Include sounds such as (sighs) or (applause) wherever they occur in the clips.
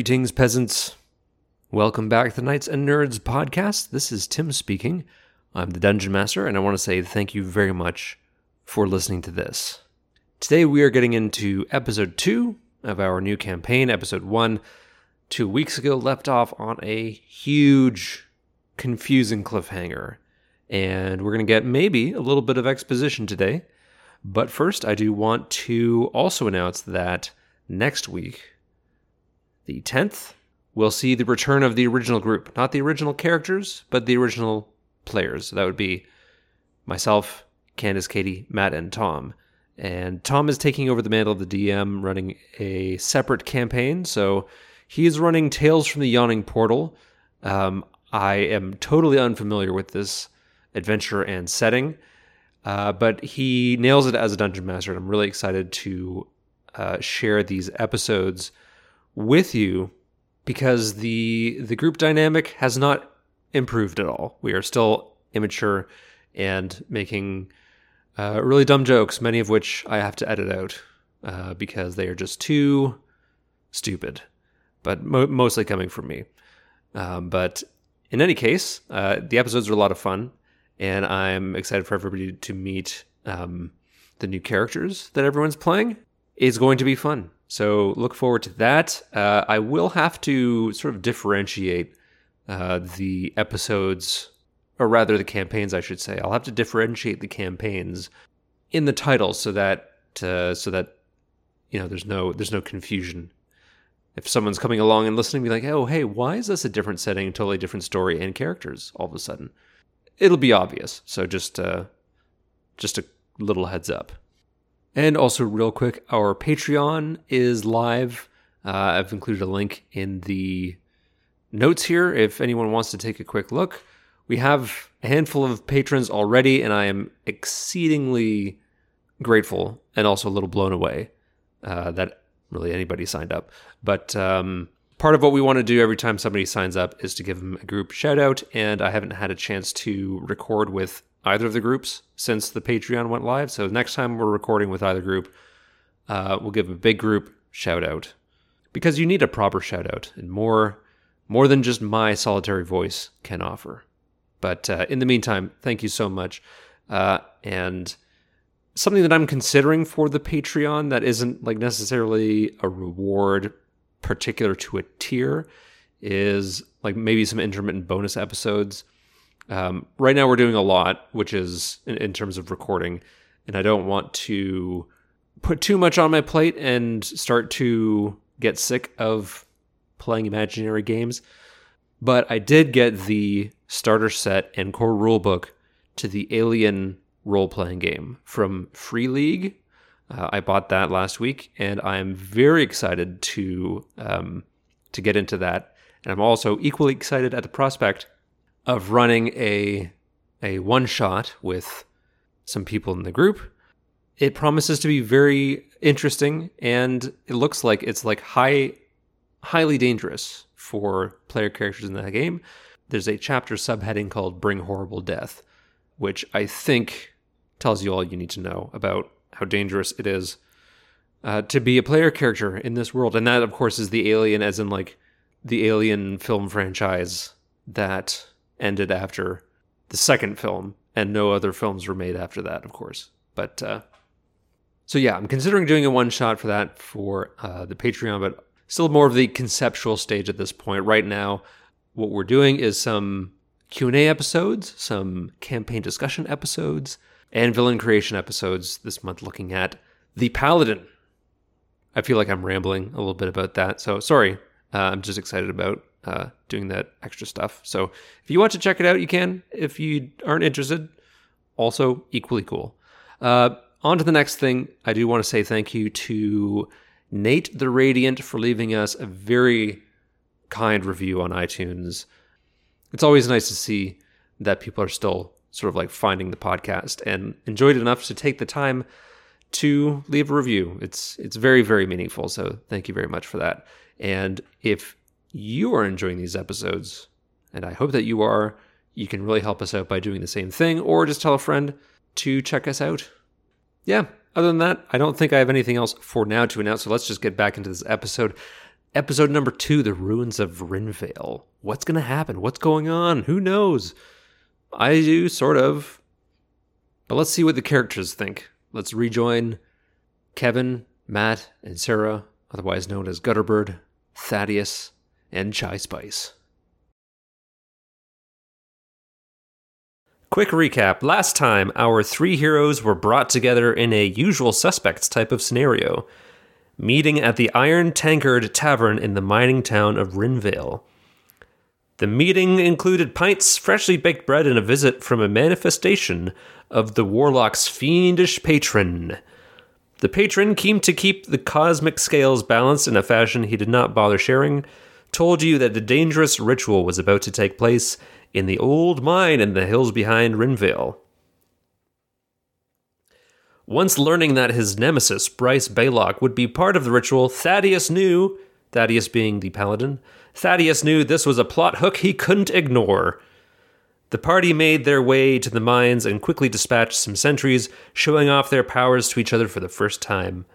Greetings, peasants. Welcome back to the Knights and Nerds podcast. This is Tim speaking. I'm the Dungeon Master, and I want to say thank you very much for listening to this. Today, we are getting into episode two of our new campaign. Episode one, two weeks ago, left off on a huge, confusing cliffhanger. And we're going to get maybe a little bit of exposition today. But first, I do want to also announce that next week, the 10th, we'll see the return of the original group. Not the original characters, but the original players. That would be myself, Candace, Katie, Matt, and Tom. And Tom is taking over the mantle of the DM, running a separate campaign. So he's running Tales from the Yawning Portal. Um, I am totally unfamiliar with this adventure and setting, uh, but he nails it as a dungeon master, and I'm really excited to uh, share these episodes with you because the the group dynamic has not improved at all. We are still immature and making uh, really dumb jokes, many of which I have to edit out uh, because they are just too stupid. But mo- mostly coming from me. Um, but in any case, uh, the episodes are a lot of fun, and I'm excited for everybody to meet um, the new characters that everyone's playing. It's going to be fun. So look forward to that. Uh, I will have to sort of differentiate uh, the episodes, or rather the campaigns, I should say. I'll have to differentiate the campaigns in the title so that uh, so that you know there's no there's no confusion. If someone's coming along and listening, be like, "Oh, hey, why is this a different setting, totally different story and characters all of a sudden?" It'll be obvious. So just uh, just a little heads up. And also, real quick, our Patreon is live. Uh, I've included a link in the notes here if anyone wants to take a quick look. We have a handful of patrons already, and I am exceedingly grateful and also a little blown away uh, that really anybody signed up. But um, part of what we want to do every time somebody signs up is to give them a group shout out, and I haven't had a chance to record with either of the groups since the Patreon went live. So next time we're recording with either group, uh, we'll give a big group shout out because you need a proper shout out and more more than just my solitary voice can offer. But uh, in the meantime, thank you so much. Uh, and something that I'm considering for the Patreon that isn't like necessarily a reward particular to a tier is like maybe some intermittent bonus episodes um, right now, we're doing a lot, which is in, in terms of recording, and I don't want to put too much on my plate and start to get sick of playing imaginary games. But I did get the starter set and core rulebook to the Alien role playing game from Free League. Uh, I bought that last week, and I'm very excited to um, to get into that. And I'm also equally excited at the prospect of running a a one shot with some people in the group. It promises to be very interesting and it looks like it's like high highly dangerous for player characters in that game. There's a chapter subheading called Bring Horrible Death, which I think tells you all you need to know about how dangerous it is uh, to be a player character in this world. And that, of course, is the Alien, as in like the Alien film franchise that ended after the second film, and no other films were made after that, of course. But uh, so yeah, I'm considering doing a one shot for that for uh, the Patreon, but still more of the conceptual stage at this point. Right now, what we're doing is some Q and A episodes, some campaign discussion episodes, and villain creation episodes this month, looking at the Paladin. I feel like I'm rambling a little bit about that, so sorry. Uh, I'm just excited about uh, doing that extra stuff. So if you want to check it out, you can. If you aren't interested, also equally cool. Uh, on to the next thing. I do want to say thank you to Nate the Radiant for leaving us a very kind review on iTunes. It's always nice to see that people are still sort of like finding the podcast and enjoyed it enough to take the time to leave a review. It's it's very very meaningful. So thank you very much for that. And if you are enjoying these episodes, and I hope that you are, you can really help us out by doing the same thing or just tell a friend to check us out. Yeah, other than that, I don't think I have anything else for now to announce, so let's just get back into this episode. Episode number two The Ruins of Rinvale. What's going to happen? What's going on? Who knows? I do, sort of. But let's see what the characters think. Let's rejoin Kevin, Matt, and Sarah, otherwise known as Gutterbird, Thaddeus, and Chai Spice. Quick recap. Last time, our three heroes were brought together in a usual suspects type of scenario, meeting at the Iron Tankard Tavern in the mining town of Rinvale. The meeting included pints, freshly baked bread, and a visit from a manifestation of the warlock's fiendish patron. The patron, came to keep the cosmic scales balanced in a fashion he did not bother sharing, told you that a dangerous ritual was about to take place in the old mine in the hills behind Rinvale. Once learning that his nemesis, Bryce Baylock, would be part of the ritual, Thaddeus knew, Thaddeus being the paladin, Thaddeus knew this was a plot hook he couldn't ignore. The party made their way to the mines and quickly dispatched some sentries, showing off their powers to each other for the first time.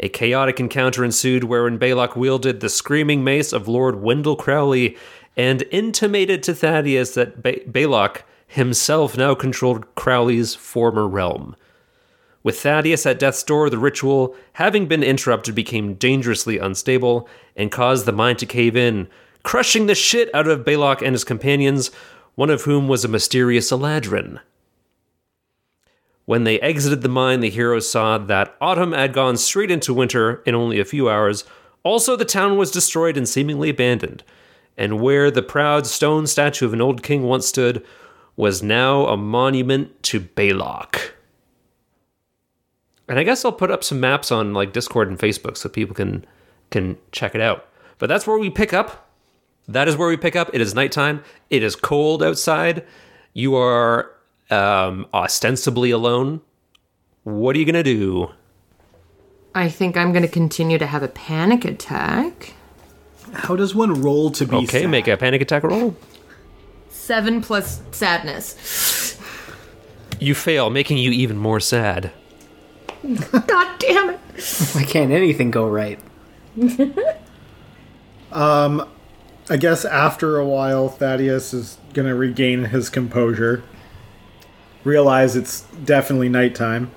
A chaotic encounter ensued wherein Baylock wielded the screaming mace of Lord Wendell Crowley and intimated to Thaddeus that ba- Baylock himself now controlled Crowley's former realm. With Thaddeus at death's door, the ritual, having been interrupted, became dangerously unstable and caused the mine to cave in, crushing the shit out of Baylock and his companions, one of whom was a mysterious Eladrin. When they exited the mine, the heroes saw that autumn had gone straight into winter in only a few hours. Also, the town was destroyed and seemingly abandoned and where the proud stone statue of an old king once stood was now a monument to Baylock. And I guess I'll put up some maps on like Discord and Facebook so people can can check it out. But that's where we pick up. That is where we pick up. It is nighttime. It is cold outside. You are um, ostensibly alone. What are you gonna do? I think I'm gonna continue to have a panic attack. How does one roll to be Okay, sad? make a panic attack roll. Seven plus sadness. You fail, making you even more sad. (laughs) God damn it. Why can't anything go right? (laughs) Um, I guess after a while, Thaddeus is going to regain his composure, realize it's definitely nighttime,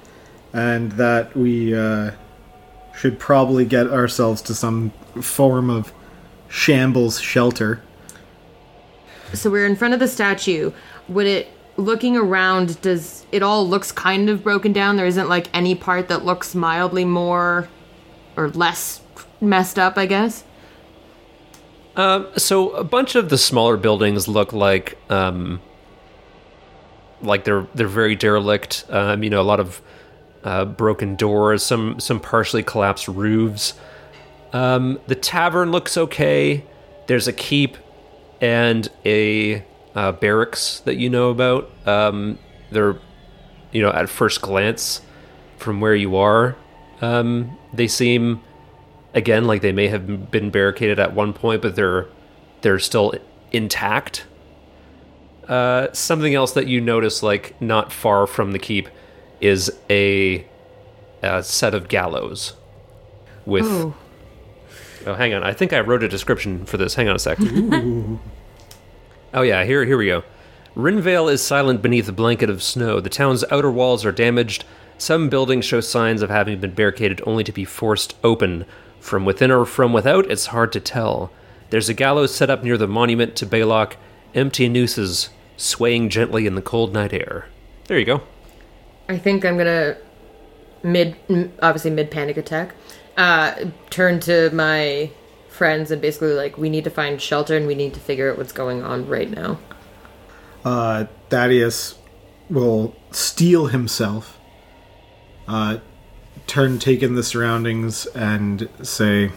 and that we uh, should probably get ourselves to some form of shambles shelter. So we're in front of the statue. Would it looking around does it all looks kind of broken down? There isn't like any part that looks mildly more or less messed up, I guess. Um, so a bunch of the smaller buildings look like um, like they're they're very derelict. Um, you know, a lot of uh, broken doors, some some partially collapsed roofs. Um, the tavern looks okay. There's a keep and a uh, barracks that you know about. Um, they're you know at first glance from where you are, um, they seem again like they may have been barricaded at one point but they're they're still intact uh, something else that you notice like not far from the keep is a, a set of gallows with oh. Oh, hang on. I think i wrote a description for this. Hang on a sec. Oh yeah. Here here we go. Rinvale is silent beneath a blanket of snow. The town's outer walls are damaged. Some buildings show signs of having been barricaded only to be forced open. From within or from without, it's hard to tell. There's a gallows set up near the monument to Baylock, empty nooses swaying gently in the cold night air. There you go. I think I'm gonna mid obviously mid panic attack. Uh, turn to my friends and basically like we need to find shelter and we need to figure out what's going on right now. Uh, Thaddeus will steel himself, uh, turn, take in the surroundings, and say,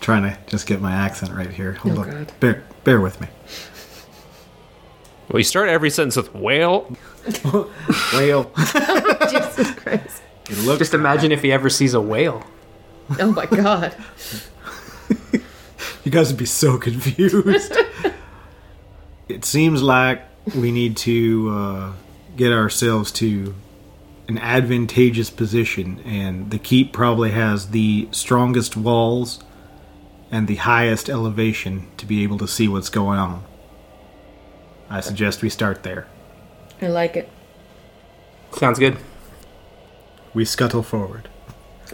trying to just get my accent right here. Hold Oh, on, God. bear, bear with me. Well, you start every sentence with "well." (laughs) Whale. (laughs) Jesus Christ! Just imagine if he ever sees a whale. Oh my God! (laughs) You guys would be so confused. it seems like we need to uh, get ourselves to an advantageous position, and the keep probably has the strongest walls and the highest elevation to be able to see what's going on. I suggest we start there. I like it. Sounds good. We scuttle forward.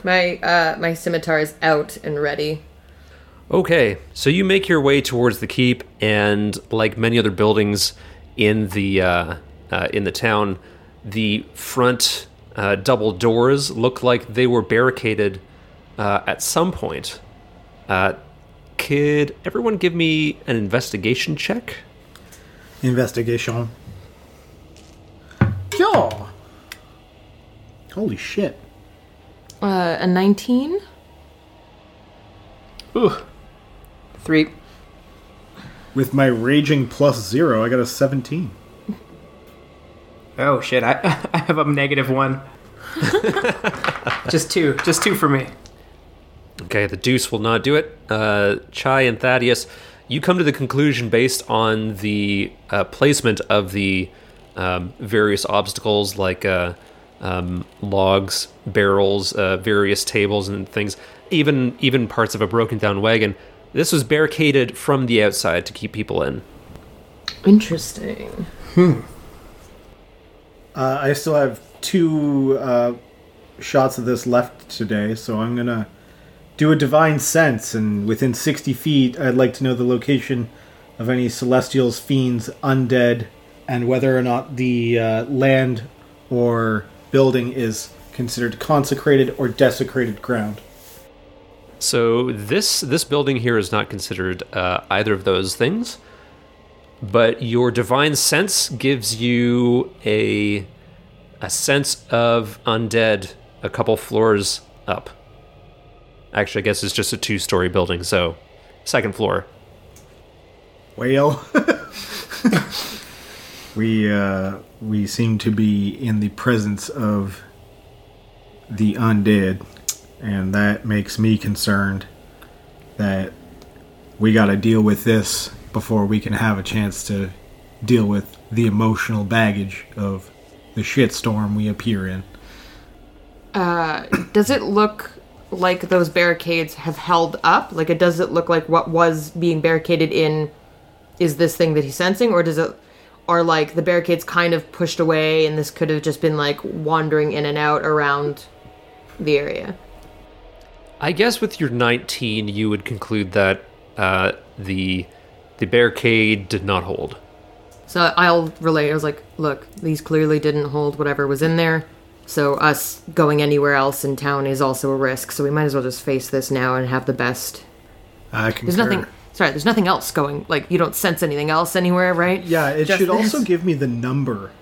My uh my scimitar is out and ready. Okay, so you make your way towards the keep, and like many other buildings in the uh, uh, in the town, the front uh, double doors look like they were barricaded uh, at some point. Could everyone give me an investigation check? Investigation. Yeah. Holy shit. Uh a 19? Ooh. Three. With my raging plus zero, I got a 17. Oh shit! I (laughs) I have a negative one. (laughs) just two. Just two for me. Okay, the deuce will not do it. Uh, Chai and Thaddeus, you come to the conclusion based on the uh, placement of the um, various obstacles like uh, um, logs, barrels, uh, various tables and things, even even parts of a broken down wagon. This was barricaded from the outside to keep people in. Interesting. Uh, I still have two uh, shots of this left today, so I'm gonna do a divine sense, and within 60 feet, I'd like to know the location of any celestials, fiends, undead, and whether or not the uh, land or building is considered consecrated or desecrated ground. So this this building here is not considered uh, either of those things, but your divine sense gives you a a sense of undead a couple floors up. Actually, I guess it's just a two story building, so second floor. Well, (laughs) we uh, we seem to be in the presence of the undead, and that makes me concerned that we got to deal with this before we can have a chance to deal with the emotional baggage of the shitstorm we appear in. Uh, Does it look like those barricades have held up? Like it does it look like what was being barricaded in is this thing that he's sensing or does it are like the barricades kind of pushed away and this could have just been like wandering in and out around the area? I guess with your 19, you would conclude that uh, the the barricade did not hold. So I'll relay. I was like, look, these clearly didn't hold whatever was in there. So us going anywhere else in town is also a risk. So we might as well just face this now and have the best. I concur. There's nothing. Sorry, there's nothing else going. Like you don't sense anything else anywhere, right? Yeah, it Just should also give me the number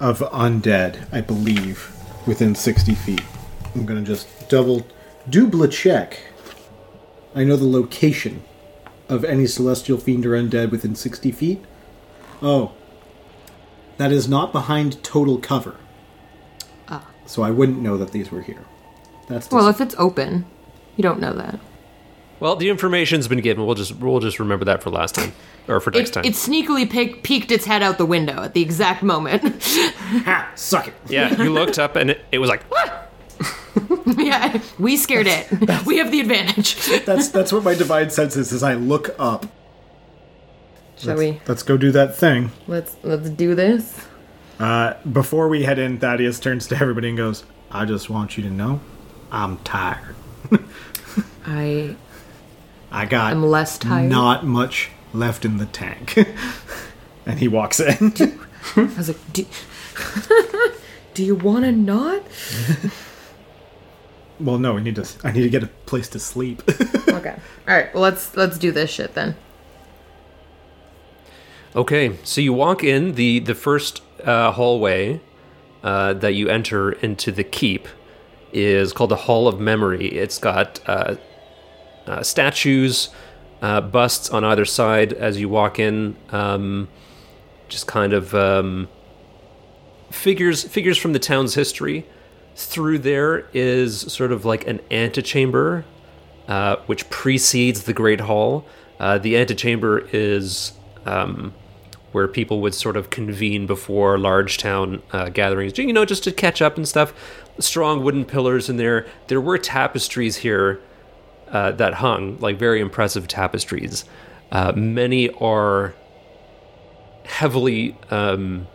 of undead, I believe, within 60 feet. I'm gonna just double, double check. I know the location of any celestial fiend or undead within 60 feet. Oh, that is not behind total cover. Ah. So I wouldn't know that these were here. That's Well, if it's open, you don't know that. Well, the information's been given. We'll just we'll just remember that for last time or for next It, time. it sneakily pe- peeked its head out the window at the exact moment. (laughs) ha, suck it. yeah, you (laughs) looked up and it, it was like, (laughs) yeah, we scared it. we have the advantage. That's that's what my divine sense is. Is I look up. Shall we? Let's go do that thing. Let's let's do this. Uh, before we head in, Thaddeus turns to everybody and goes, I just want you to know, I'm tired. (laughs) I I got I'm less tired. not much left in the tank. (laughs) and he walks in. (laughs) I was like, do, do you want to not? well, no, I need to. I need to get a place to sleep. Okay. All right. Well, let's let's do this shit then. Okay, so you walk in the the first uh, hallway uh, that you enter into the keep is called the Hall of Memory. It's got uh, uh, statues, uh, busts on either side as you walk in. Um, just kind of um, figures figures from the town's history. Through there is sort of like an antechamber, uh, which precedes the Great Hall. The antechamber is um, where people would sort of convene before large town uh, gatherings, you know, just to catch up and stuff. Strong wooden pillars in there. There were tapestries here uh, that hung, like very impressive tapestries. Uh, many are heavily um,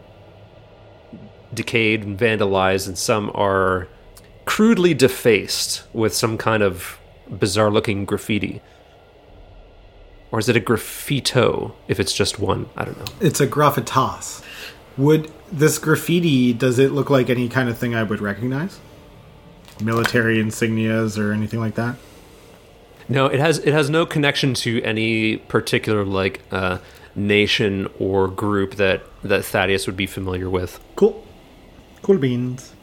decayed and vandalized, and some are crudely defaced with some kind of bizarre looking graffiti. Or is it a graffito if it's just one? I don't know. It's a graffitas. Would this graffiti does it look like any kind of thing I would recognize? Military insignias or anything like that? No, it has it has no connection to any particular like uh, nation or group that that Thaddeus would be familiar with. Cool. Cool beans.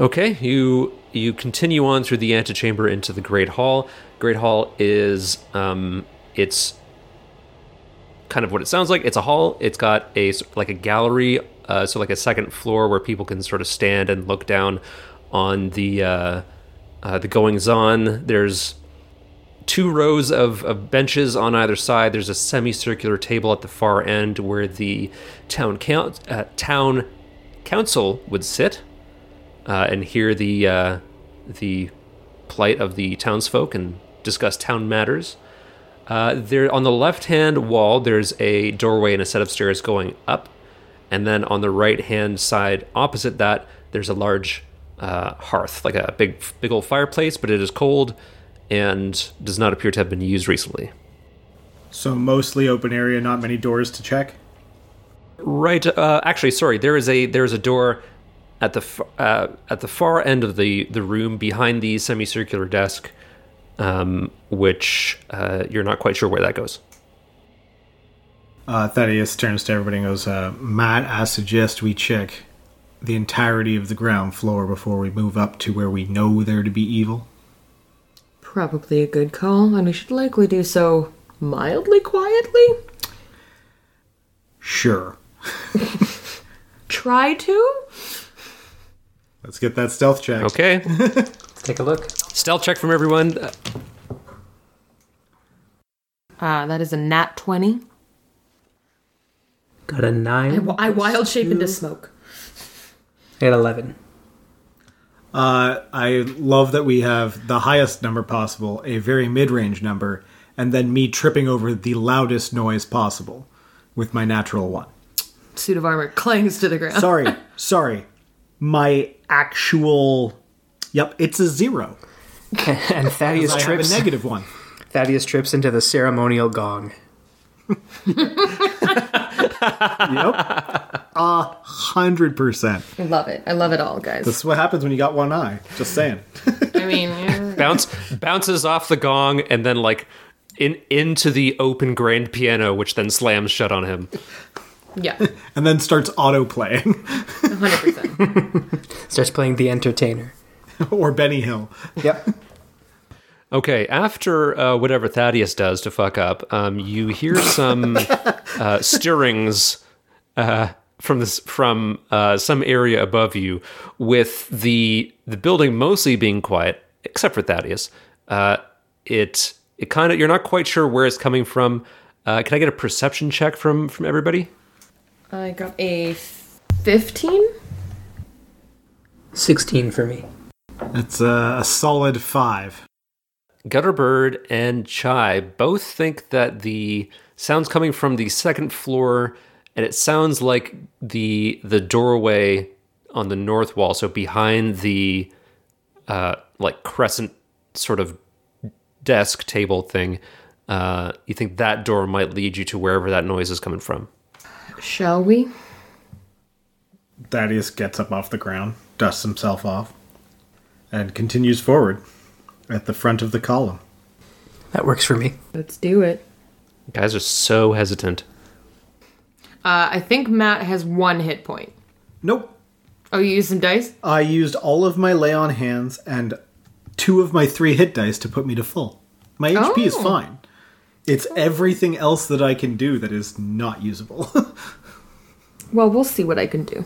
Okay, you you continue on through the antechamber into the Great Hall. Great Hall is um, it's kind of what it sounds like. It's a hall. It's got a like a gallery, uh, so like a second floor where people can sort of stand and look down on the uh, uh, the goings on. There's two rows of, of benches on either side. There's a semicircular table at the far end where the town count, uh, town council would sit uh, and hear the uh, the plight of the townsfolk and discuss town matters. Uh, there on the left hand wall, there's a doorway and a set of stairs going up, and then on the right hand side, opposite that, there's a large uh, hearth, like a big big old fireplace, but it is cold and does not appear to have been used recently. So mostly open area, not many doors to check. Right. Uh, actually, sorry. There is a there is a door at the f- uh, at the far end of the the room behind the semicircular desk, um, which uh, you're not quite sure where that goes. Uh, Thaddeus turns to everybody and goes, uh, Matt, I suggest we check the entirety of the ground floor before we move up to where we know there to be evil. Probably a good call, and we should likely do so mildly quietly. Sure. (laughs) Try to? Let's get that stealth check. Okay. (laughs) Let's take a look. Stealth check from everyone. Uh, Uh, that is a nat 20. Got a nine. I wild shape into smoke. I got eleven. Uh, I love that we have the highest number possible, a very mid range number, and then me tripping over the loudest noise possible with my natural one. Suit of armor clangs to the ground. Sorry, (laughs) sorry. My actual. Yep, it's a zero. (laughs) and Thaddeus I have trips. a negative one. Thaddeus trips into the ceremonial gong. (laughs) Yep. A hundred percent. I love it. I love it all, guys. This is what happens when you got one eye. Just saying. I mean, yeah. (laughs) bounce bounces off the gong and then like in into the open grand piano, which then slams shut on him. yeah, And then starts auto playing. 100%. Starts playing the entertainer. (laughs) or Benny Hill. Yep. (laughs) Okay, after uh, whatever Thaddeus does to fuck up, um, you hear some (laughs) uh, stirrings uh, from this from uh, some area above you, with the the building mostly being quiet, except for Thaddeus. Uh, it it kind of you're not quite sure where it's coming from. Uh, can I get a perception check from from everybody? I got a 15. Sixteen for me. It's a, a solid five. Gutterbird and Chai both think that the sounds coming from the second floor, and it sounds like the the doorway on the north wall, so behind the uh, like crescent sort of desk table thing. Uh, you think that door might lead you to wherever that noise is coming from? Shall we? Thaddeus gets up off the ground, dusts himself off, and continues forward at the front of the column. That works for me. Let's do it. You guys are so hesitant. Uh, I think Matt has one hit point. Nope. Oh, you used some dice? I used all of my lay on hands and two of my three hit dice to put me to full. My HP is Oh. fine. It's everything else that I can do that is not usable. (laughs) Well, we'll see what I can do.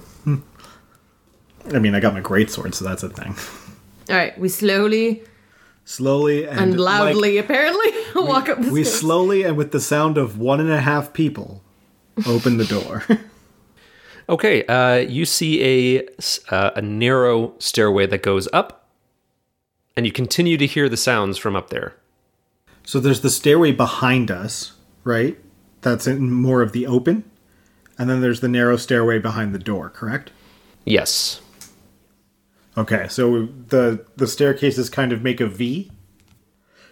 I mean, I got my greatsword, so that's a thing. (laughs) All right, we slowly Slowly and, and loudly, like, apparently, (laughs) walk up the we stairs. slowly and with the sound of one and a half people open the door. (laughs) Okay, uh, you see a s- uh, a narrow stairway that goes up, and you continue to hear the sounds from up there. so there's the stairway behind us, right? That's in more of the open. And then there's the narrow stairway behind the door, correct? Yes. Okay, so the the staircases kind of make a V.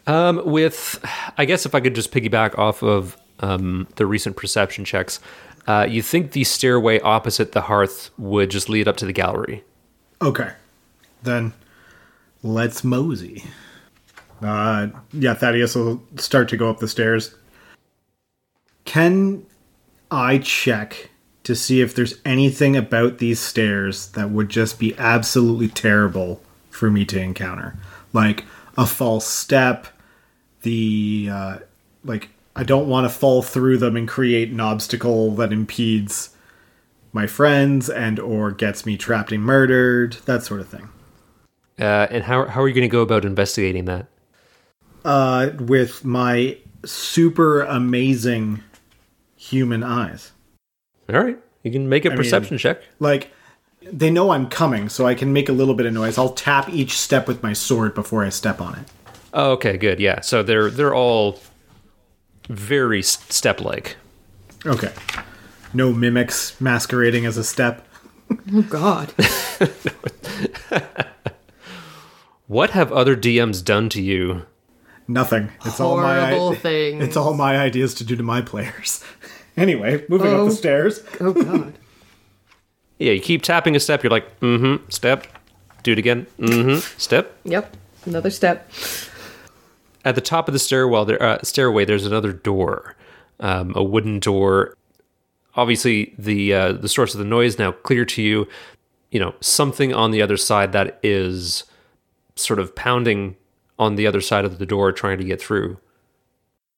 Um, with, I guess if I could just piggyback off of um, the recent perception checks, uh, you think the stairway opposite the hearth would just lead up to the gallery. Okay. Then let's mosey. Uh yeah, Thaddeus will start to go up the stairs. Can I check to see if there's anything about these stairs that would just be absolutely terrible for me to encounter? Like a false step, the uh like I don't want to fall through them and create an obstacle that impedes my friends and or gets me trapped and murdered, that sort of thing. Uh, and how, how are you going to go about investigating that? Uh, with my super amazing human eyes. All right, you can make a mean- perception check. Like, they know I'm coming, so I can make a little bit of noise. I'll tap each step with my sword before I step on it. Oh, okay, good. Yeah, so they're they're all very step like. Okay. No mimics masquerading as a step. Oh God. (laughs) What have other DMs done to you? Nothing. It's all my Horrible things. It's all my ideas to do to my players. (laughs) (laughs) anyway, moving up Oh. the stairs. Oh God. (laughs) Yeah, you keep tapping a step. You're like, mm-hmm, step. Do it again. Mm-hmm, step. Yep. Another step. At the top of the stairwell, there uh, stairway, there's another door, um, a wooden door. Obviously, the uh, the source of the noise now clear to you. You know something on the other side that is sort of pounding on the other side of the door, trying to get through.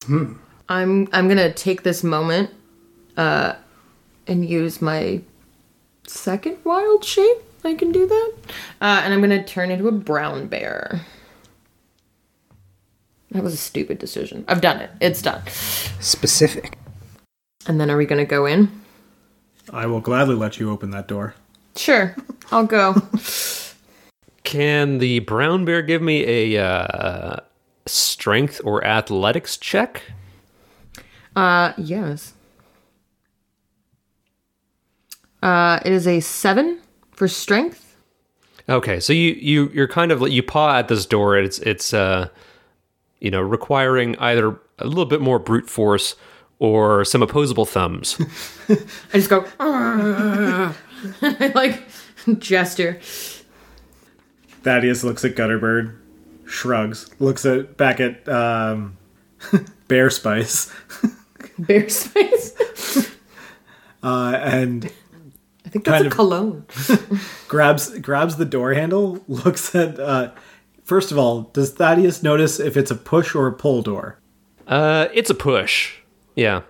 I'm I'm gonna take this moment, uh, and use my second wild shape. I can do that, uh, and I'm gonna turn into a brown bear. That was a stupid decision. I've done it. It's done. Specific. And then are we gonna go in? I will gladly let you open that door. Sure, I'll go. Can the brown bear give me a uh, strength or athletics check? Uh, yes. Uh, it is a seven for strength. Okay, so you you you're kind of you paw at this door. It's it's uh, you know requiring either a little bit more brute force or some opposable thumbs. (laughs) I just go. I (laughs) like gesture. Thaddeus looks at Gutterbird, shrugs, looks at back at um, (laughs) Bear Spice, Bear spice. uh, and I think that's Kind a of- cologne. (laughs) grabs grabs the door handle. Looks at. Uh, first of all, does Thaddeus notice if it's a push or a pull door? uh, it's a push, yeah,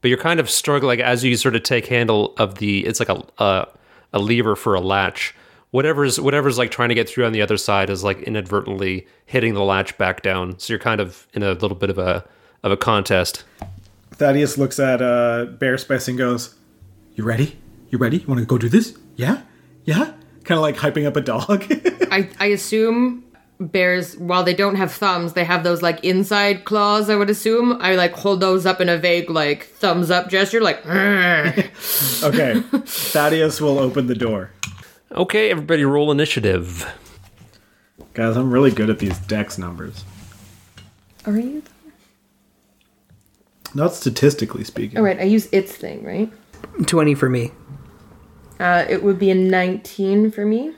but you're kind of struggling as you sort of take handle of the. It's like a uh, a lever for a latch. Whatever's whatever's like trying to get through on the other side is like inadvertently hitting the latch back down. So you're kind of in a little bit of a of a contest. Thaddeus looks at uh, Bear Spice and goes, "You ready? You ready? You want to go do this? Yeah, yeah." Kind of like hyping up a dog. (laughs) I I assume bears while they don't have thumbs, they have those like inside claws. I would assume. I like hold those up in a vague like thumbs up gesture, like. Okay, (laughs) Thaddeus will open the door. Okay, everybody, roll initiative. Guys, I'm really good at these dex numbers. Are you? Not statistically speaking. All right, I use its thing, right? 20 for me. Uh, it would be a 19 for me.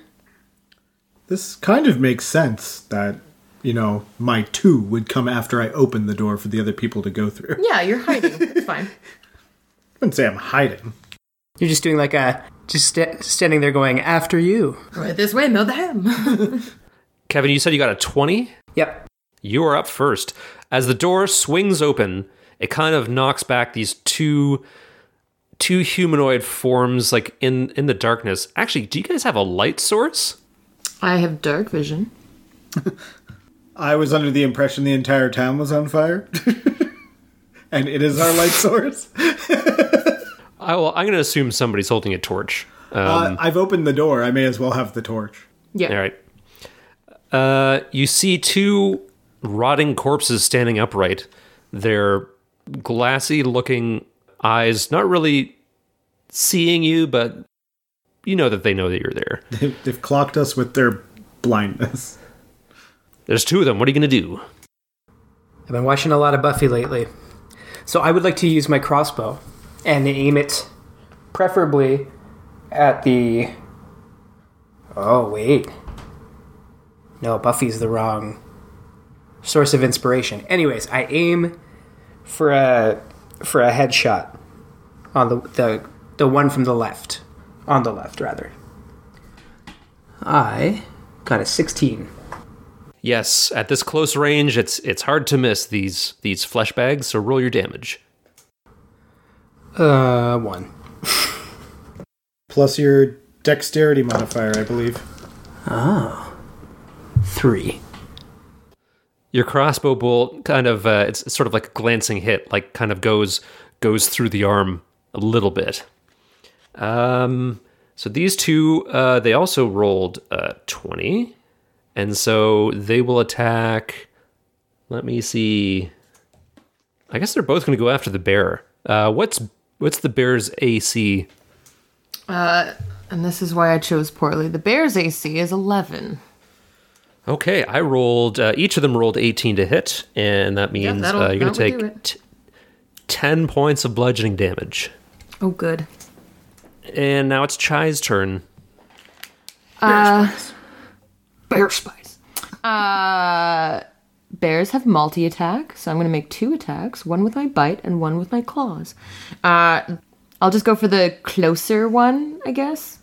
This kind of makes sense that, you know, my two would come after I open the door for the other people to go through. Yeah, you're hiding. it's fine. (laughs) I wouldn't say I'm hiding. You're just doing like a, just sta standing there going, after you. Right this way, no them. (laughs) Kevin, you said you got a 20? Yep. You are up first. As the door swings open, it kind of knocks back these two two humanoid forms like in in the darkness. Actually, do you guys have a light source? I have dark vision. I was under the impression the entire town was on fire. (laughs) and it is our light source. (laughs) I will, I'm going to assume somebody's holding a torch. Um, uh, I've opened the door. I may as well have the torch. Yeah. All right. Uh, you see two rotting corpses standing upright. They're glassy looking eyes, not really seeing you, but you know that they know that you're there. (laughs) They've, they've clocked us with their blindness. There's two of them. What are you going to do? I've been watching a lot of Buffy lately. So I would like to use my crossbow and aim it preferably at the. Oh, wait. No, Buffy's the wrong source of inspiration. Anyways, I aim for a for a headshot on the the the one from the left. On the left rather. I got a 16. Yes, at this close range, it's it's hard to miss these these flesh bags. So roll your damage. Uh, 1. (laughs) Plus your dexterity modifier, I believe. 3. Your crossbow bolt kind of uh, it's sort of like a glancing hit, like kind of goes goes through the arm a little bit. Um, so these two uh, they also rolled uh, twenty, and so they will attack. Let me see. I guess they're both going to go after the bear. Uh, what's what's the bear's AC? Uh, And this is why I chose poorly. The Bears AC is 11. Okay, I rolled. Uh, each of them rolled eighteen to hit, and that means that'll- uh, you're going to that would do take t- ten points of bludgeoning damage. Oh, good. And now it's Chai's turn. Bear spice. Uh, bears have multi attack, so I'm going to make two attacks one with my bite and one with my claws. Uh, I'll just go for the closer one, I guess.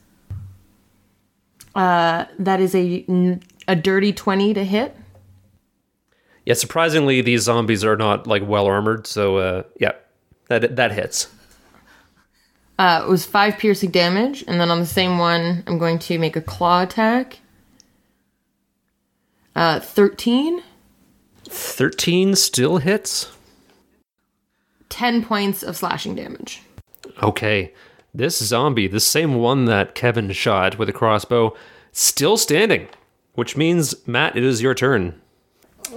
Uh, that is a, a dirty 20 to hit. Yeah, surprisingly, these zombies are not like well armored, so uh, yeah, that that hits. Uh, it was five piercing damage, and then on the same one, I'm going to make a claw attack. Uh, 13. Thirteen still hits. 10 points of slashing damage. Okay, this zombie, the same one that Kevin shot with a crossbow, still standing, which means Matt, it is your turn.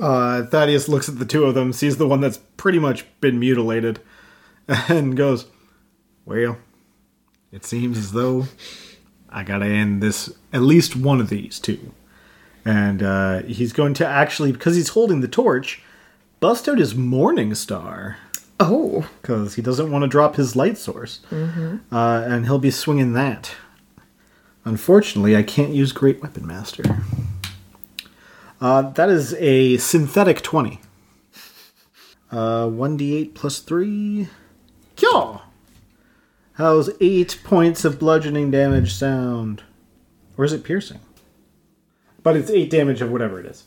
Uh, Thaddeus looks at the two of them, sees the one that's pretty much been mutilated, (laughs) and goes, Well, it seems as though I gotta end this, at least one of these two. And uh, he's going to actually, because he's holding the torch, bust out his Morning Star, Oh. because he doesn't want to drop his light source. Uh, and he'll be swinging that. Unfortunately, I can't use Great Weapon Master. Uh, that is a synthetic 20. Uh, 1d8 plus 3. Kyaw! How's 8 points of bludgeoning damage sound? Or is it piercing? But it's 8 damage of whatever it is.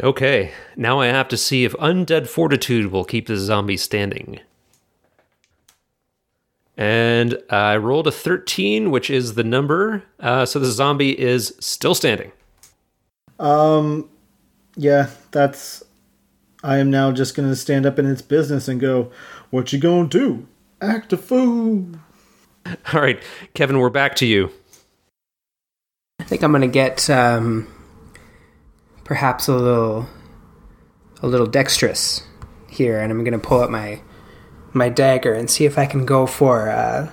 Okay, now I have to see if undead fortitude will keep the zombie standing. And I rolled a 13, which is the number, uh, so the zombie is still standing. Yeah, that's. I am now just gonna stand up in its business and go, What you gonna do? Act a fool! (laughs) All right, Kevin, we're back to you. I think I'm gonna get um, perhaps a little, a little dexterous here, and I'm gonna pull out my my dagger and see if I can go for uh,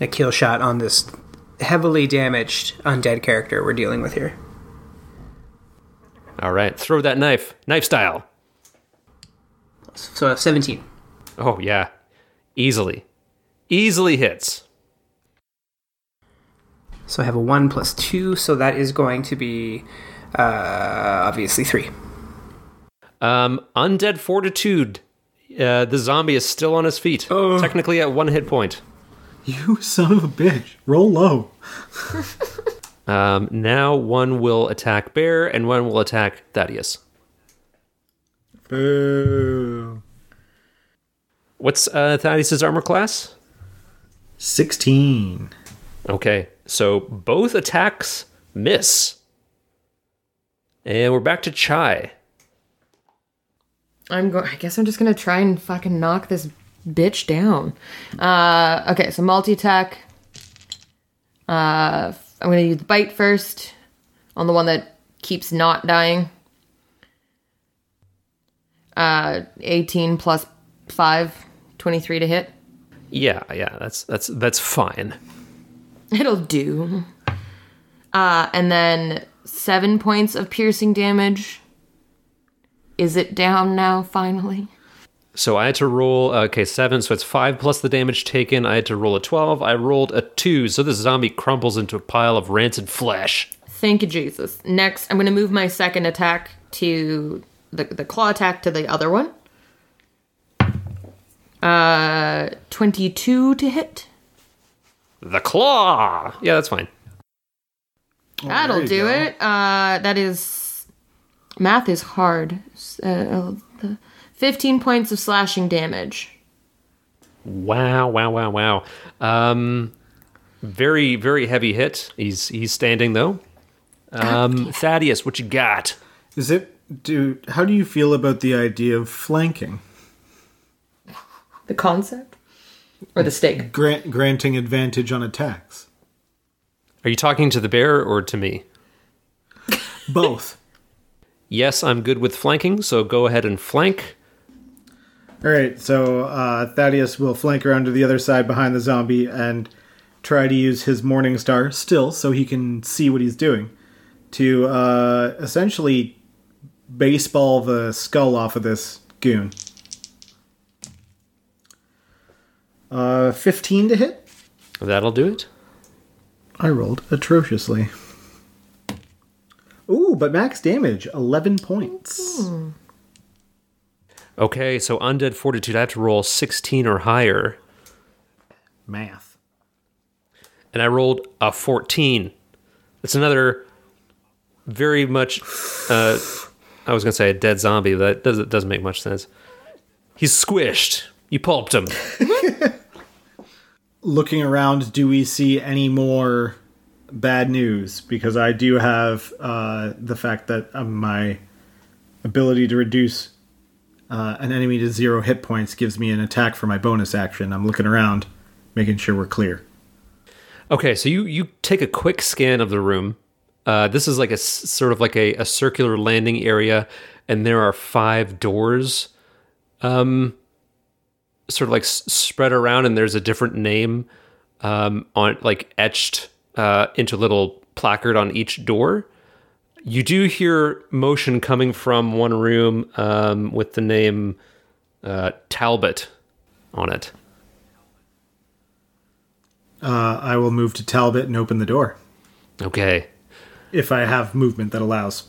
a kill shot on this heavily damaged undead character we're dealing with here. All right, throw that knife, knife style. So 17. Oh, yeah, easily. Easily hits. So I have a one plus two, so that is going to be uh, obviously three. Um, undead fortitude. Uh, the zombie is still on his feet, technically at one hit point. You (laughs) son of a bitch. Roll low. (laughs) Um, now one will attack Bear and one will attack Thaddeus. Boo. What's uh, Thaddeus's armor class? 16. Okay, so both attacks miss. And we're back to Chai. I'm going. I guess I'm just gonna try and fucking knock this bitch down. Uh, okay, so multi attack. Uh, I'm gonna use bite first on the one that keeps not dying. Uh, 18 plus 5, 23 to hit. Yeah, yeah, that's that's that's fine. (laughs) It'll do. Uh, and then seven points of piercing damage. Is it down now, finally? So I had to roll okay seven, so it's five plus the damage taken. I had to roll a twelve. I rolled a two, so this zombie crumbles into a pile of rancid flesh. Thank you, Jesus. Next, I'm going to move my second attack to the, the claw attack to the other one. Uh, 22 to hit. The claw. Yeah, that's fine. That'll do go. it. Uh, that is. Math is hard. Uh, the 15 points of slashing damage. Wow, wow, wow, wow. Um, very, very heavy hit. He's he's standing though. Um, Thaddeus, what you got? Is it do how do you feel about the idea of flanking? The concept? Or the stake? Grant, granting advantage on attacks. Are you talking to the bear or to me? Both. Yes, I'm good with flanking, so go ahead and flank. All right, so uh, Thaddeus will flank around to the other side behind the zombie and try to use his Morning Star still so he can see what he's doing to uh, essentially baseball the skull off of this goon. Uh, 15 to hit? That'll do it. I rolled atrociously. Ooh, but max damage, 11 points. Okay, so undead fortitude. I have to roll 16 or higher, Math. and I rolled a 14. It's another very much. Uh, I was gonna say a dead zombie. But that doesn't doesn't make much sense. He's squished. You pulped him. (laughs) looking around, do we see any more bad news? Because I do have uh, the fact that um, my ability to reduce uh, an enemy to zero hit points gives me an attack for my bonus action. I'm looking around, making sure we're clear. Okay, so you you take a quick scan of the room. Uh, this is like a sort of like a, a circular landing area, and there are five doors, um, sort of like s- spread around, and there's a different name um, on like etched uh, into little placard on each door. You do hear motion coming from one room um, with the name uh, Talbot on it. Uh, I will move to Talbot and open the door Okay. if I have movement that allows.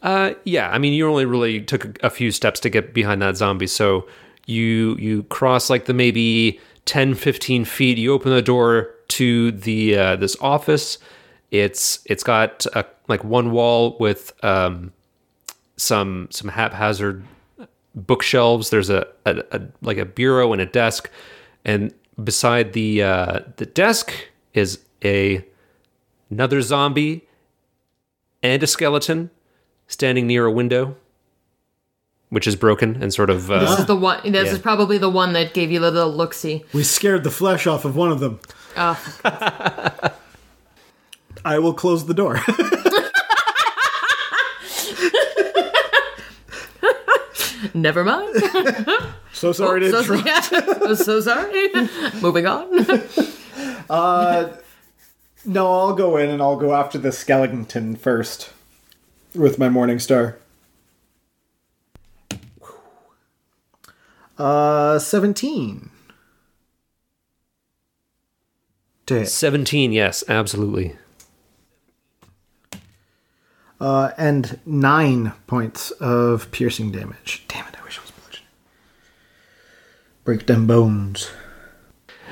Uh, yeah. I mean, you only really took a, few steps to get behind that zombie. So you you cross like the maybe 10, 15 feet. You open the door to the uh, this office. It's it's got a, like one wall with um, some some haphazard bookshelves. There's a, a, a like a bureau and a desk, and beside the uh, the desk is a another zombie and a skeleton standing near a window, which is broken and sort of. This Uh, is the one. This Yeah. is probably the one that gave you the little look see. We scared the flesh off of one of them. Oh, (laughs) I will close the door. (laughs) (laughs) never mind. (laughs) so sorry to so, interrupt. (laughs) yeah, so sorry. Moving on. uh, No, I'll go in and I'll go after the skeleton first with my Morning Star. Uh, 17. To 17, yes, absolutely. Uh, and 9 points of piercing damage. Damn it, I wish it was bludgeoning. Break them bones.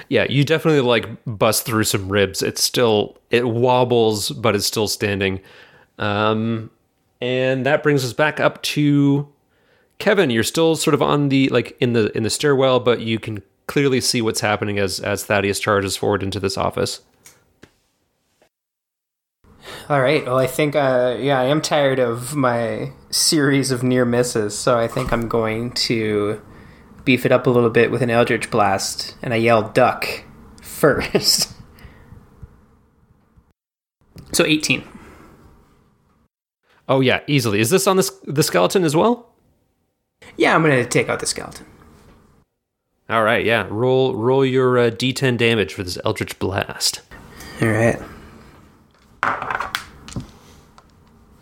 Yeah, you definitely like bust through some ribs. It's still it wobbles, but it's still standing. Um, and that brings us back up to Kevin. You're still sort of on the like in the in the stairwell, but you can clearly see what's happening as as Thaddeus charges forward into this office. All right. Well, I think, uh, yeah, I am tired of my series of near misses, so I think I'm going to beef it up a little bit with an Eldritch Blast, and I yell duck (laughs) first. so 18. Oh yeah, easily. Is this on this the skeleton as well? Yeah, I'm gonna take out the skeleton. All right, yeah. Roll roll your uh, d10 damage for this Eldritch Blast. All right.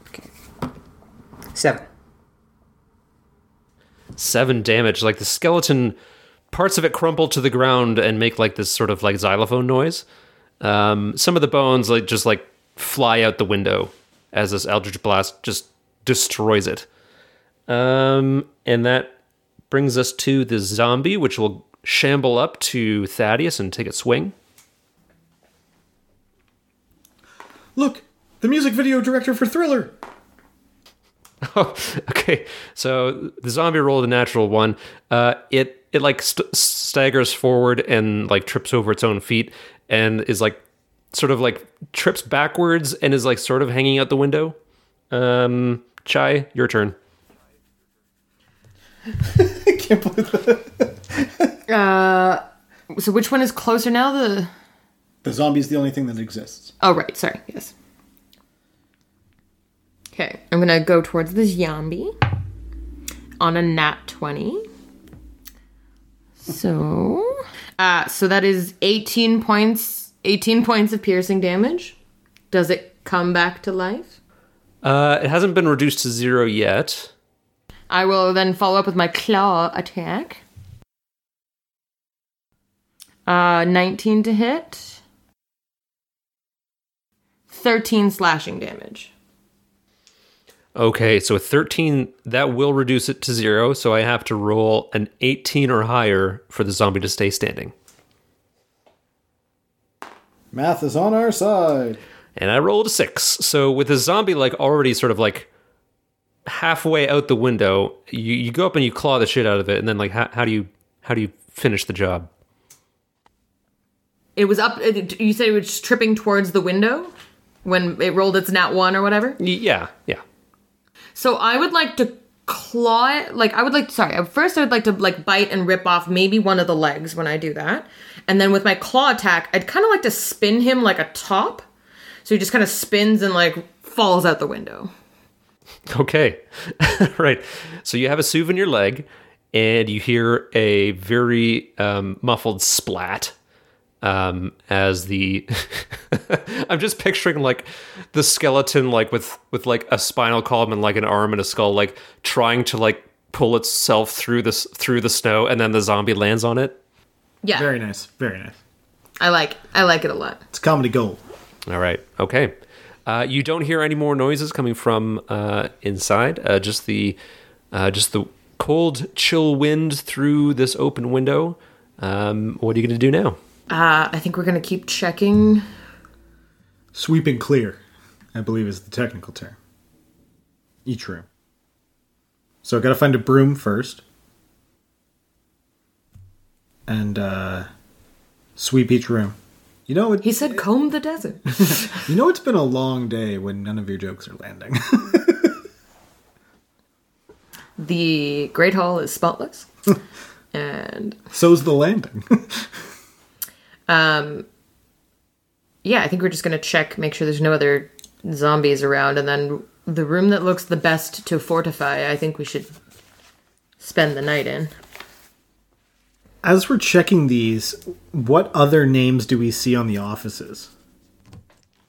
Okay. Seven. Seven damage. Like the skeleton, parts of it crumple to the ground and make like this sort of like xylophone noise. Um, some of the bones like just like fly out the window as this Eldritch Blast just destroys it. Um, and that brings us to the zombie, which will shamble up to Thaddeus and take a swing. Look, the music video director for Thriller. Oh, (laughs) okay. So the zombie rolled a natural one. Uh, it it like st- staggers forward and like trips over its own feet and is like sort of like trips backwards and is like sort of hanging out the window. Um, Chai, your turn. (laughs) I can't believe that. (laughs) Uh, so which one is closer now? The The zombie is the only thing that exists. oh right, sorry, yes. Okay, I'm gonna go towards the zombie on a nat twenty. So, uh, so that is eighteen points. Eighteen points of piercing damage. Does it come back to life? Uh, it hasn't been reduced to zero yet. I will then follow up with my claw attack. Uh, 19 to hit. 13 slashing damage. Okay, so a 13, that will reduce it to zero, so I have to roll an 18 or higher for the zombie to stay standing. Math is on our side. And I rolled a six. So with the zombie like already sort of like halfway out the window, you, you go up and you claw the shit out of it, and then like how, how do you how do you finish the job? It was up. You said it was tripping towards the window when it rolled its nat one or whatever. Yeah, yeah. So I would like to claw it. Like I would like. Sorry. First, I would like to like bite and rip off maybe one of the legs when I do that, and then with my claw attack, I'd kind of like to spin him like a top. So he just kind of spins and like falls out the window. Okay. (laughs) right. So you have a your leg, and you hear a very um, muffled splat um, as the. (laughs) I'm just picturing like the skeleton, like with with like a spinal column and like an arm and a skull, like trying to like pull itself through this through the snow, and then the zombie lands on it. Yeah, Very nice. Very nice. I like. I like it a lot. It's comedy gold. All right. Okay. Uh, you don't hear any more noises coming from uh, inside. Uh, just the uh, just the cold, chill wind through this open window. Um, what are you going to do now? Uh, I think we're gonna keep checking. Sweeping clear, I believe is the technical term. Each room. So I gotta find a broom first. And uh sweep each room. You know it, He said, "Comb the desert." (laughs) you know it's been a long day when none of your jokes are landing. (laughs) the Great Hall is spotless, (laughs) and So's the landing. Um, yeah, I think we're just gonna check, make sure there's no other zombies around, and then the room that looks the best to fortify. I think we should spend the night in. As we're checking these, what other names do we see on the offices?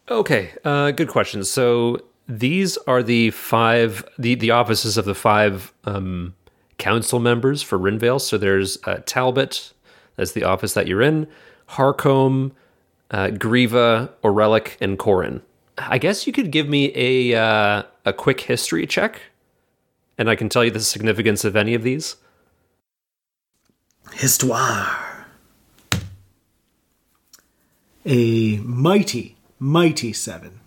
Okay. Uh, good question. So these are the five the the offices of the five um, council members for Rinvale. So there's uh, Talbot. That's the office that you're in. Harcombe, uh, Grieva, Orelic, and Corin. I guess you could give me a uh, a quick history check, and I can tell you the significance of any of these. Histoire. A mighty, mighty seven.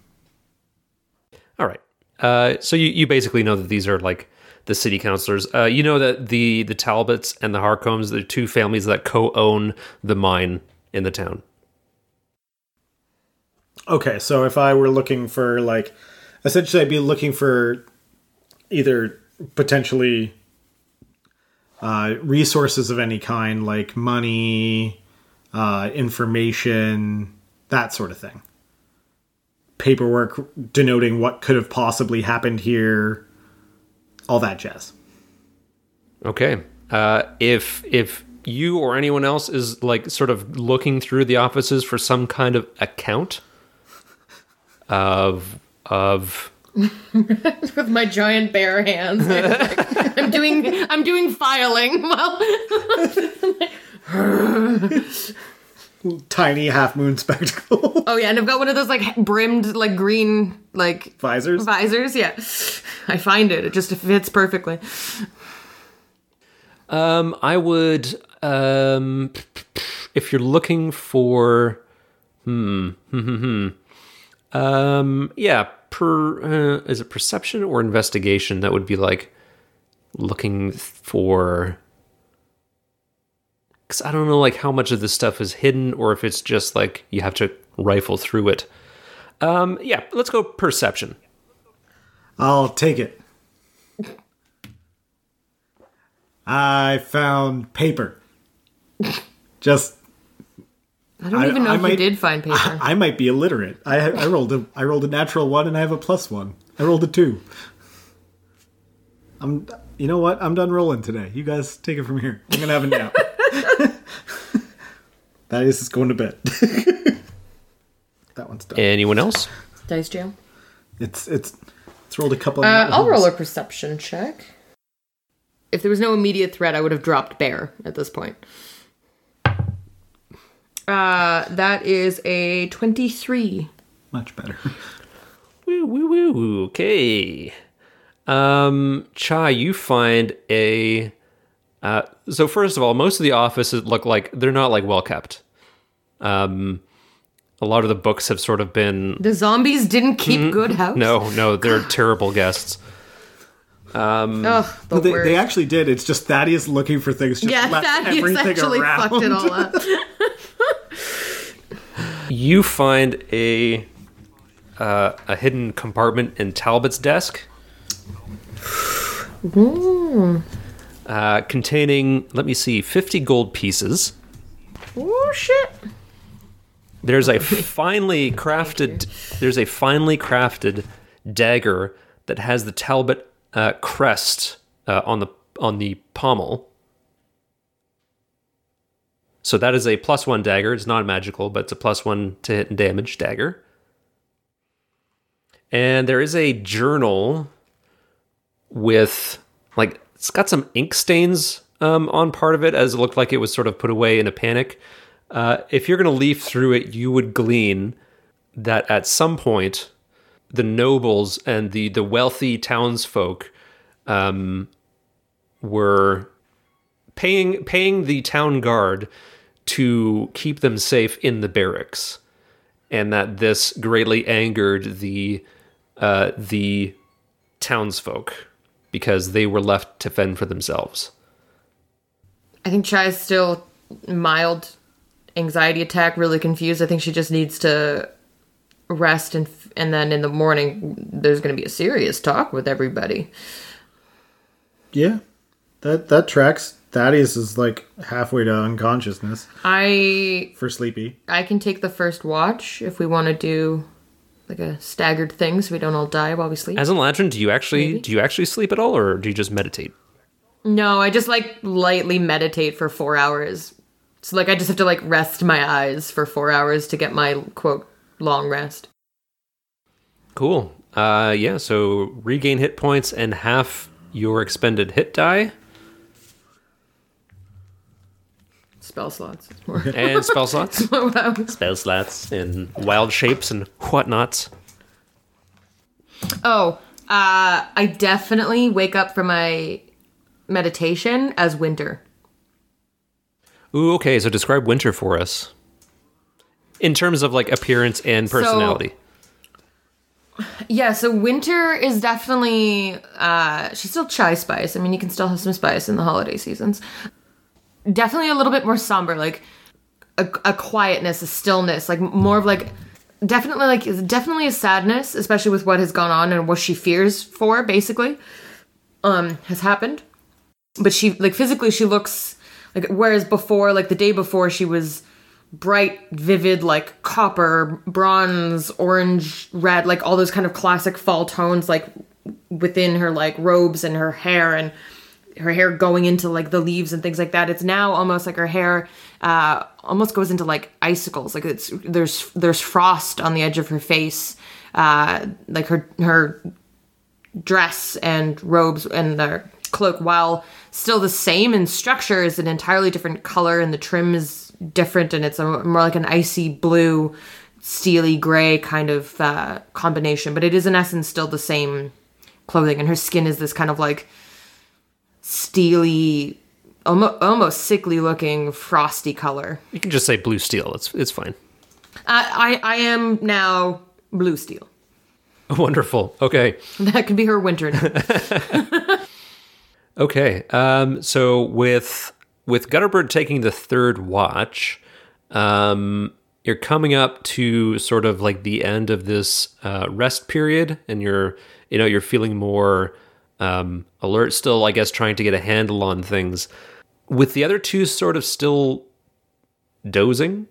All right. Uh, so you, you basically know that these are like the city councilors. Uh, you know that the the Talbots and the Harcombes, they're two families that co-own the mine in the town. Okay, so if I were looking for like essentially I'd be looking for either potentially uh, resources of any kind, like money, uh, information, that sort of thing. Paperwork denoting what could have possibly happened here, all that jazz. Okay. Uh, if if you or anyone else is like sort of looking through the offices for some kind of account of of (laughs) With my giant bare hands, I'm, like- (laughs) I'm doing I'm doing filing. (laughs) Well, Tiny half moon spectacle oh yeah, and I've got one of those like brimmed like green like visors. visors. Yeah, I find it. It just fits perfectly. Um, I would, um, if you're looking for, hmm, hmm, hmm, hmm. um, yeah, per, uh, is it perception or investigation? That would be like looking for, because I don't know, like how much of this stuff is hidden or if it's just like you have to rifle through it. Um, yeah, let's go perception. I'll take it. I found paper. Just I don't I- even know I if you did find (laughs) paper. I might be illiterate. I I rolled a I rolled a natural one and I have a plus one. I rolled a two. I'm you know what? I'm done rolling today. You guys take it from here. I'm gonna have a nap. (laughs) that is just going to bed. (laughs) that one's done. Anyone else? Dice jail. It's it's it's rolled a couple. Uh, I'll roll a perception check. If there was no immediate threat, I would have dropped bear at this point. Uh, that is a 23. much better. (laughs) Woo woo woo. Okay. Um, Chai, you find a. Uh, so first of all, most of the offices look like they're not like well kept. Um, a lot of the books have sort of been The zombies didn't keep good house? no, no, they're terrible guests. Ugh, the they, they actually did. It's just Thaddeus looking for things. Just yeah, left Thaddeus everything actually around. fucked it all up. (laughs) You find a uh, a hidden compartment in Talbot's desk. Uh, containing, let me see, 50 gold pieces. oh, shit. There's a (laughs) finely crafted. There's a finely crafted dagger that has the Talbot uh, crest uh, on the on the pommel. So that is a plus one dagger. It's not magical, but it's a plus one to hit and damage dagger. And there is a journal with like it's got some ink stains um, on part of it, as it looked like it was sort of put away in a panic. Uh, if you're going to leaf through it, you would glean that at some point, the nobles and the the wealthy townsfolk um, were paying paying the town guard to keep them safe in the barracks, and that this greatly angered the uh, the townsfolk because they were left to fend for themselves. I think Chai's still mild anxiety attack, really confused. I think she just needs to rest and and then in the morning there's going to be a serious talk with everybody. Yeah, that that tracks. Thaddeus is like halfway to unconsciousness I for sleepy. I can take the first watch if we want to do like a staggered thing so we don't all die while we sleep. As an Eladrin, do you actually Maybe. do you actually sleep at all, or do you just meditate? No, I just like lightly meditate for 4 hours. So like I just have to like rest my eyes for 4 hours to get my quote long rest. Cool. Uh, yeah. So regain hit points and half your expended hit die Spell slots. (laughs) And spell slots, (laughs) Wow. spell slots, and wild shapes and whatnots. Oh, uh, I definitely wake up from my meditation as winter. Ooh, okay. So describe winter for us in terms of like appearance and personality. Yeah, so winter is definitely uh she's still chai spice. I mean, you can still have some spice in the holiday seasons. Definitely a little bit more somber, like a, a quietness, a stillness, like more of like definitely like definitely a sadness, especially with what has gone on and what she fears for basically um has happened. but she like physically she looks like whereas before like the day before she was bright vivid like copper bronze orange red like all those kind of classic fall tones like within her like robes and her hair and her hair going into like the leaves and things like that. It's now almost like her hair uh almost goes into like icicles. Like it's there's there's frost on the edge of her face uh like her her dress and robes and the cloak while still the same in structure is an entirely different color and the trim is different and it's a, more like an icy blue steely gray kind of uh, combination but it is in essence still the same clothing and her skin is this kind of like steely almost, almost sickly looking frosty color You can just say blue steel. It's it's fine. I, I i am now blue steel (laughs) Wonderful. Okay. (laughs) that could be her winter. (laughs) Okay. Um, so with with Gutterbird taking the third watch, um, you're coming up to sort of like the end of this uh, rest period, and you're you know you're feeling more um, alert still. I guess trying to get a handle on things. With the other two sort of still dozing,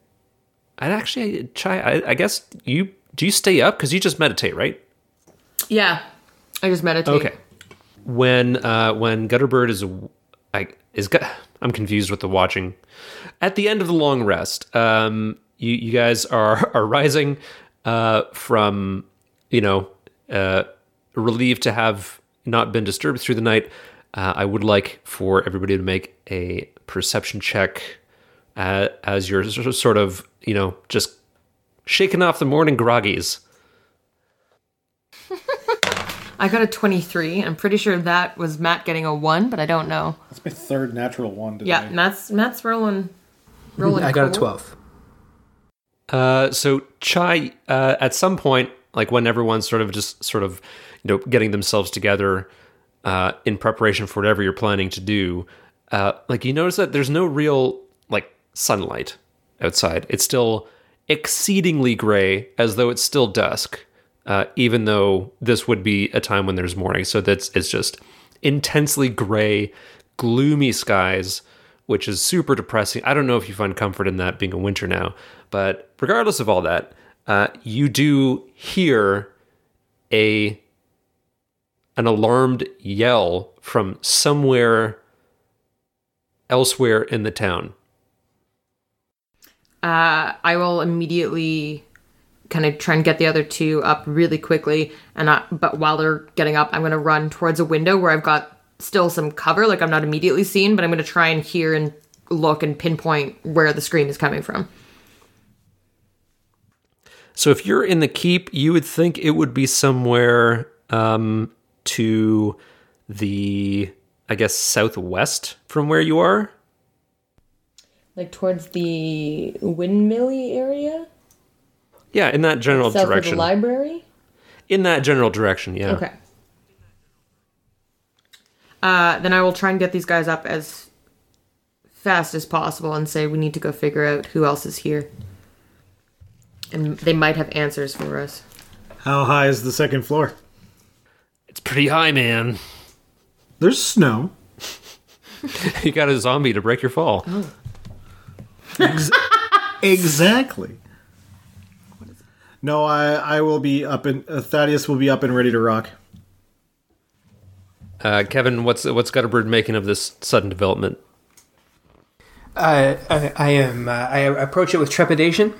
I'd actually try. I, I guess you do you stay up because you just meditate, right? yeah i just meditate Okay. When uh, when Gutterbird is I is Gut- (sighs) I'm confused with the watching. At the end of the long rest, um, you you guys are (laughs) are rising uh, from you know uh, relieved to have not been disturbed through the night. Uh, I would like for everybody to make a perception check uh, as you're sort of you know just shaking off the morning groggies. I got a 23. I'm pretty sure that was Matt getting a 1, but I don't know. That's my third natural one today. Yeah, Matt's Matt's rolling rolling I got a 12. Uh, so Chai, uh, at some point, like when everyone's sort of just sort of, you know, getting themselves together uh, in preparation for whatever you're planning to do, uh, like you notice that there's no real like sunlight outside. It's still exceedingly gray, as though it's still dusk, uh, even though this would be a time when there's morning. So that's it's just intensely gray, gloomy skies, which is super depressing. I don't know if you find comfort in that being a winter now, but regardless of all that, uh, you do hear a an alarmed yell from somewhere elsewhere in the town. Uh, I will immediately kind of try and get the other two up really quickly. And I, but while they're getting up, I'm going to run towards a window where I've got still some cover. Like I'm not immediately seen, but I'm going to try and hear and look and pinpoint where the scream is coming from. So if you're in the keep, you would think it would be somewhere um, to the, I guess, southwest from where you are. Like towards the windmilly area, Yeah, in that general south of the direction. library. in that general direction, yeah. Okay. Uh, then I will try and get these guys up as fast as possible and say we need to go figure out who else is here. And they might have answers for us. How high is the second floor? It's pretty high, man. There's snow. (laughs) you got a zombie to break your fall. (laughs) Exactly. No, I I will be up and uh, Thaddeus will be up and ready to rock. Uh, Kevin, what's what's Gutterbird making of this sudden development? Uh, I, I am. Uh, I approach it with trepidation,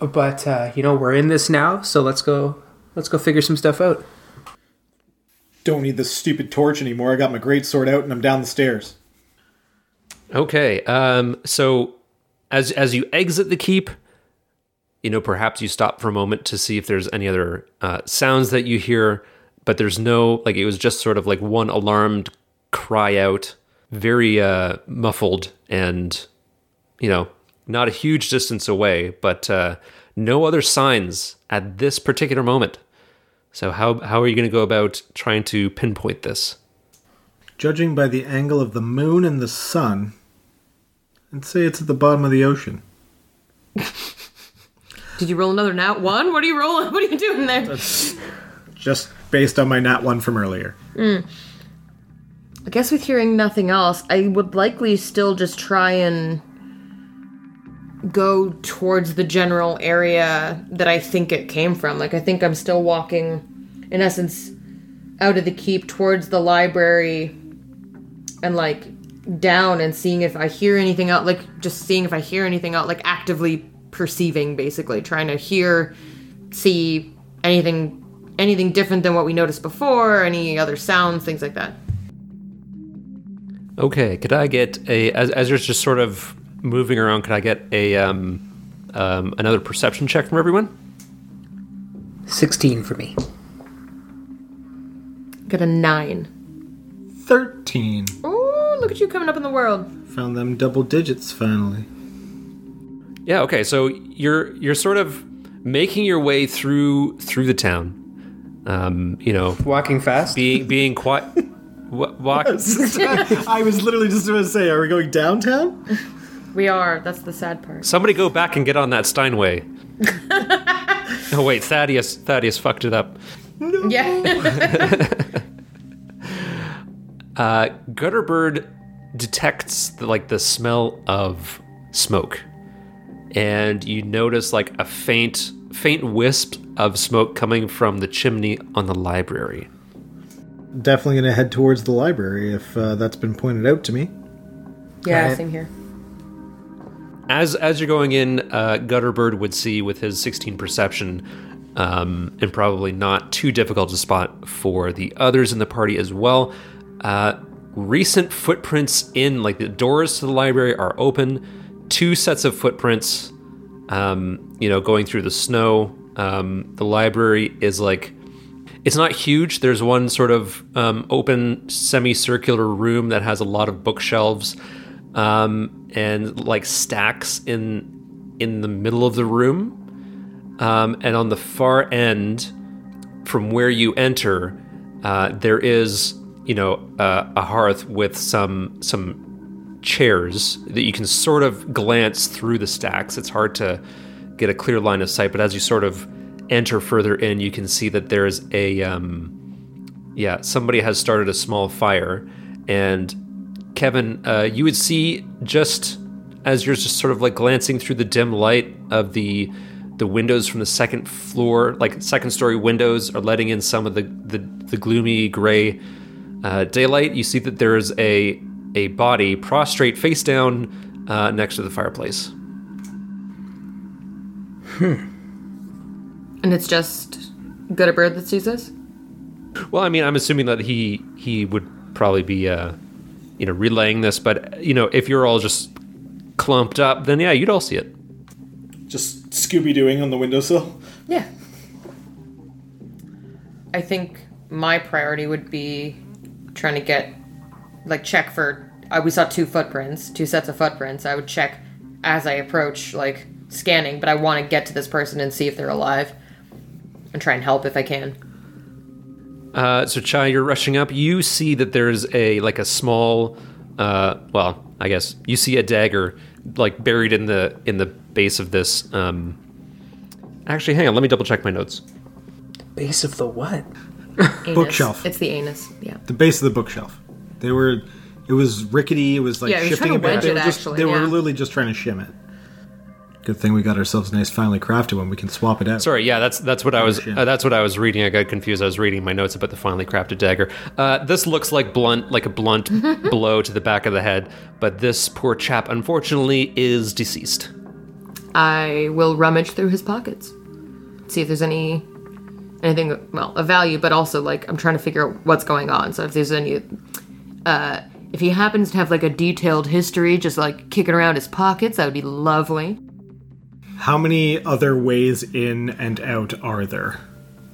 but uh, you know we're in this now, so let's go. Let's go figure some stuff out. Don't need this stupid torch anymore. I got my great sword out and I'm down the stairs. Okay, um, so as as you exit the keep, you know perhaps you stop for a moment to see if there's any other uh, sounds that you hear, but there's no like it was just sort of like one alarmed cry out, very uh, muffled and you know not a huge distance away, but uh, no other signs at this particular moment. So how how are you going to go about trying to pinpoint this? Judging by the angle of the moon and the sun, I'd say it's at the bottom of the ocean. (laughs) Did you roll another nat one? What are you rolling? (laughs) What are you doing there? Just based on my nat one from earlier. Hmm. I guess with hearing nothing else, I would likely still just try and go towards the general area that I think it came from. Like I think I'm still walking in essence out of the keep towards the library and like down and seeing if I hear anything out like just seeing if I hear anything out like actively perceiving basically trying to hear see anything anything different than what we noticed before any other sounds things like that Okay, could I get a as as you're just sort of moving around? Could I get a um, um, another perception check from everyone? 16 for me. got a 9 13. oh look at you coming up in the world Found them double digits finally. Yeah. Okay. So you're you're sort of making your way through through the town. Um, you know, Walking fast? being being quiet. (laughs) Walk. I was literally just going to say, are we going downtown? we are that's the sad part Somebody go back and get on that Steinway. (laughs) oh wait, Thaddeus Thaddeus fucked it up. yeah (laughs) Uh, Gutterbird detects the, like the smell of smoke, and you notice like a faint faint wisp of smoke coming from the chimney on the library. Definitely going to head towards the library if uh, that's been pointed out to me. yeah Right. same here As as you're going in, uh, Gutterbird would see with his 16 perception, um, and probably not too difficult to spot for the others in the party as well. Uh, recent footprints in like the doors to the library are open. Two sets of footprints, um, you know, going through the snow. Um, the library is like it's not huge. There's one sort of um, open semicircular room that has a lot of bookshelves um, and like stacks in in the middle of the room. Um, and on the far end, from where you enter, uh, there is you know uh, a hearth with some some chairs that you can sort of glance through the stacks. It's hard to get a clear line of sight, but as you sort of enter further in, you can see that there's a um, yeah somebody has started a small fire, and Kevin, uh, you would see just as you're just sort of like glancing through the dim light of the the windows from the second floor, like second story windows, are letting in some of the the, the gloomy gray uh, daylight. You see that there is a a body prostrate face down uh, next to the fireplace. Hmm. And it's just Gutterbird that sees us Well, I mean, I'm assuming that he he would probably be uh, you know relaying this, but you know if you're all just clumped up, then yeah, you'd all see it. Just Scooby Dooing on the windowsill. Yeah. I think my priority would be trying to get, like, check for. Uh, we saw two footprints, two sets of footprints. I would check as I approach, like, scanning, but I want to get to this person and see if they're alive and try and help if I can. Uh, so Chai, you're rushing up. You see that there's a like a small, uh, well, I guess you see a dagger like buried in the in the base of this. Um, actually, hang on. Let me double check my notes. Base of the what? Anus. Bookshelf. It's the anus, yeah. The base of the bookshelf. They were. It was rickety. It was like Yeah, shifting trying a bit. They were, just, actually, they were literally just trying to shim it. Good thing we got ourselves a nice, finely crafted one. We can swap it out. Sorry, yeah, that's that's what I was uh, that's what I was reading. I got confused. I was reading my notes about the finely crafted dagger. Uh, this looks like blunt, like a blunt (laughs) blow to the back of the head, but this poor chap, unfortunately, is deceased. I will rummage through his pockets, see if there's any anything well of value, but also like I'm trying to figure out what's going on. So if there's any, uh, if he happens to have like a detailed history, just like kicking around his pockets, that would be lovely. How many other ways in and out are there?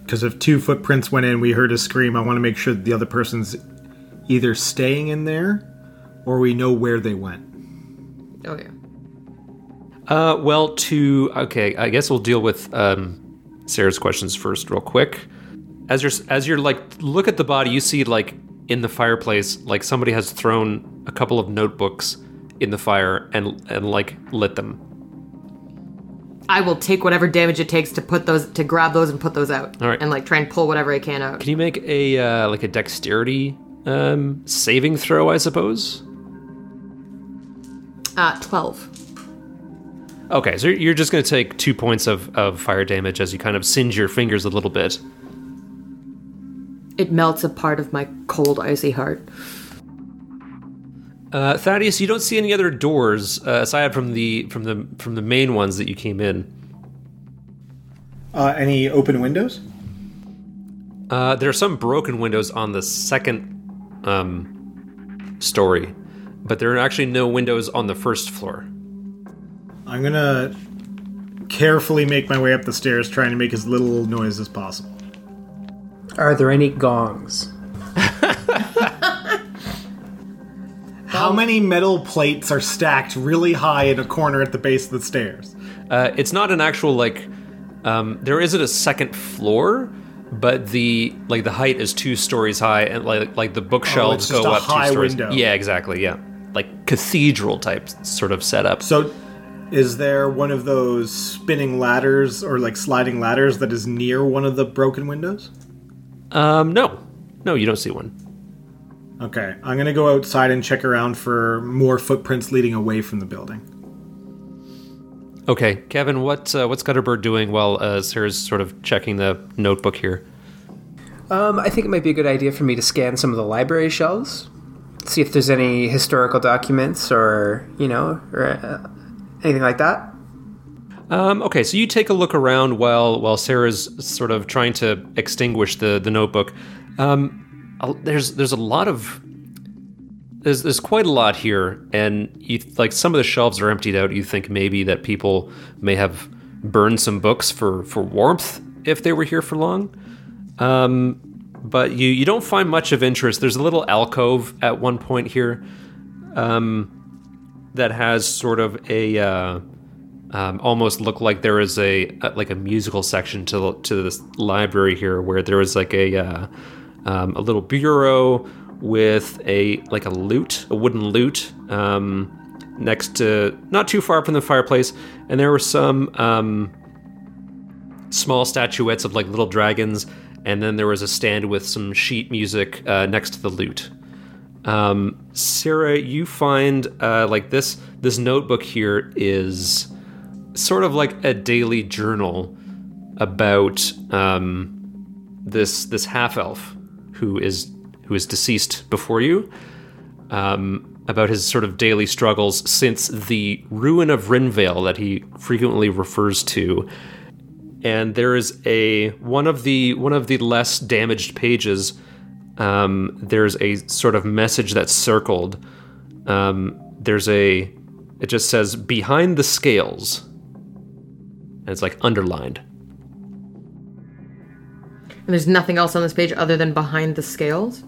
Because if two footprints went in, we heard a scream. I want to make sure that the other person's either staying in there or we know where they went. Oh yeah. Uh, well, to okay, I guess we'll deal with um, Sarah's questions first, real quick. As you're as you're like look at the body, you see like in the fireplace, like somebody has thrown a couple of notebooks in the fire and and like lit them. I will take whatever damage it takes to put those to grab those and put those out. All right. And like try and pull whatever I can out. Can you make a uh, like a dexterity um, saving throw, I suppose. Uh, 12. Okay, so you're just going to take two points of, of fire damage as you kind of singe your fingers a little bit. It melts a part of my cold, icy heart. Uh, Thaddeus, you don't see any other doors uh, aside from the from the from the main ones that you came in. Uh, any open windows? Uh, there are some broken windows on the second um, story, but there are actually no windows on the first floor. I'm gonna carefully make my way up the stairs, trying to make as little noise as possible. Are there any gongs? How many metal plates are stacked really high in a corner at the base of the stairs? Uh, it's not an actual like. Um, there isn't a second floor, but the like the height is two stories high, and like like the bookshelves Oh, it's just go a up high two stories. window. Yeah, exactly. Yeah, like cathedral type sort of setup. So, is there one of those spinning ladders or like sliding ladders that is near one of the broken windows? Um, no, no, you don't see one. Okay, I'm gonna go outside and check around for more footprints leading away from the building. Okay, Kevin, what uh, what's Gutterbird doing while uh, Sarah's sort of checking the notebook here? Um, I think it might be a good idea for me to scan some of the library shelves, see if there's any historical documents or you know or uh, anything like that. Um, okay, so you take a look around while while Sarah's sort of trying to extinguish the the notebook. Um, there's there's a lot of there's there's quite a lot here, and you like some of the shelves are emptied out. You think maybe that people may have burned some books for for warmth if they were here for long. Um, but you you don't find much of interest. There's a little alcove at one point here um, that has sort of a uh, um, almost look like there is a, a like a musical section to to this library here, where there is like a uh, um, a little bureau with a like a lute, a wooden lute, um, next to not too far from the fireplace, and there were some um, small statuettes of like little dragons, and then there was a stand with some sheet music uh, next to the lute. Um, Sarah, you find uh, like this this notebook here is sort of like a daily journal about um, this this half elf who is who is deceased before you. Um, about his sort of daily struggles since the ruin of Rinvale that he frequently refers to and there is a one of the one of the less damaged pages. Um, there's a sort of message that's circled. Um, there's a it just says behind the scales, it's like underlined. And there's nothing else on this page other than behind the scales.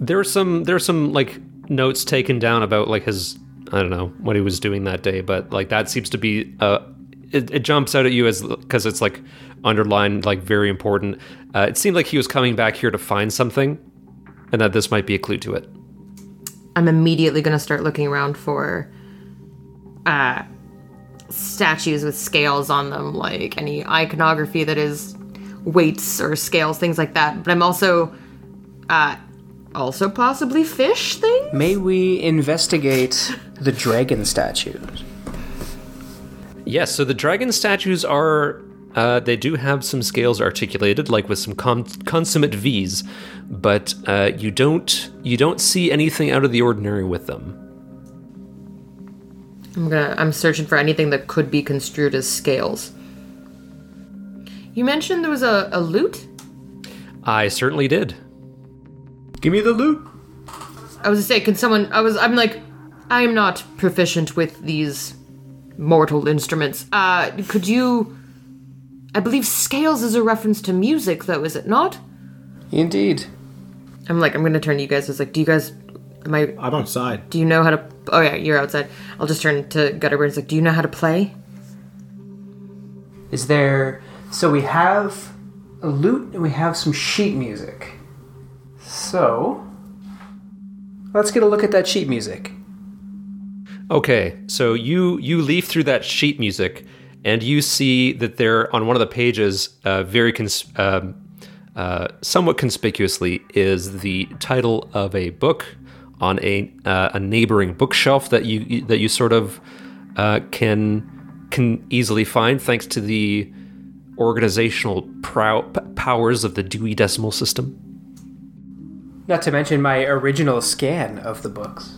There are some there are some like notes taken down about like his I don't know what he was doing that day, but like that seems to be uh it, it jumps out at you as because it's like underlined like very important. Uh, it seemed like he was coming back here to find something, and that this might be a clue to it. I'm immediately going to start looking around for uh, statues with scales on them, like any iconography that is weights or scales, things like that. But I'm also, uh, also possibly fish things. May we investigate the dragon statues? Yes, so the dragon statues are. Uh, they do have some scales articulated, like with some con- consummate V's, but uh, you don't you don't see anything out of the ordinary with them. I'm gonna. I'm searching for anything that could be construed as scales. You mentioned there was a, a lute. I certainly did. Give me the loot. I was to say, can someone? I was. I'm like, I am not proficient with these mortal instruments. Uh, could you? I believe scales is a reference to music, though, is it not? Indeed. I'm like, I'm gonna turn to you guys. I was like, do you guys? Am I? I'm outside. Do you know how to? Oh yeah, you're outside. I'll just turn to Gutterbird. It's like, do you know how to play? Is there. So we have a lute and we have some sheet music. So. Let's get a look at that sheet music. Okay, so you you leaf through that sheet music, and you see that there on one of the pages, uh, very cons- um uh, somewhat conspicuously, is the title of a book on a uh, a neighboring bookshelf that you that you sort of uh, can can easily find thanks to the organizational prow- powers of the Dewey Decimal System. Not to mention my original scan of the books.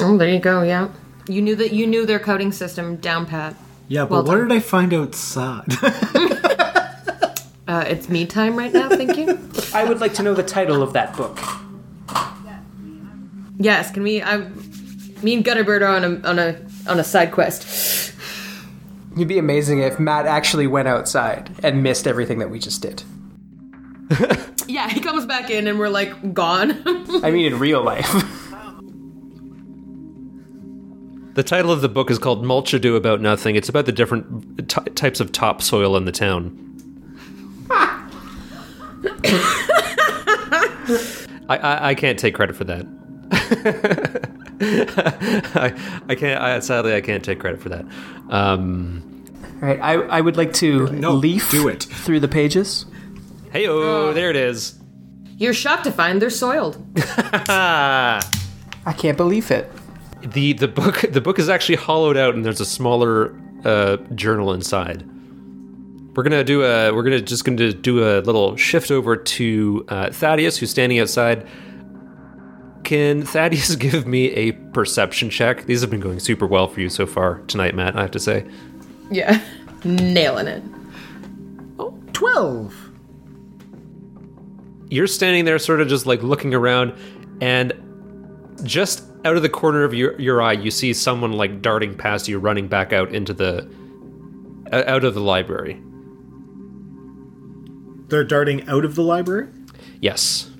Oh, there you go. Yeah, you knew that you knew their coding system down pat. Yeah, but Well what done. did I find outside? (laughs) Uh, it's me time right now. Thank you. I would like to know the title of that book. Yes, can we? I, me and Gutterbird are on a on a on a side quest. It'd be amazing if Matt actually went outside and missed everything that we just did. (laughs) Yeah, he comes back in and we're like gone. (laughs) I mean, in real life. The title of the book is called Mulch Ado About Nothing. It's about the different ty types of topsoil in the town. (laughs) I, I, I can't take credit for that. I, I can't. I, sadly, I can't take credit for that. Um, All right, I, I would like to No, leaf do it. through the pages. hey, oh, there it is. You're shocked to find they're soiled. Ah. (laughs) I can't believe it. the the book the book is actually hollowed out, and there's a smaller uh, journal inside. We're gonna do a we're gonna just gonna do a little shift over to uh, Thaddeus, who's standing outside. Can Thaddeus (laughs) give me a perception check? These have been going super well for you so far tonight, Matt. I have to say. Yeah, nailing it. 12. You're standing there, sort of just like looking around, and just out of the corner of your, your eye, you see someone like darting past you, running back out into the out of the library. They're darting out of the library? Yes,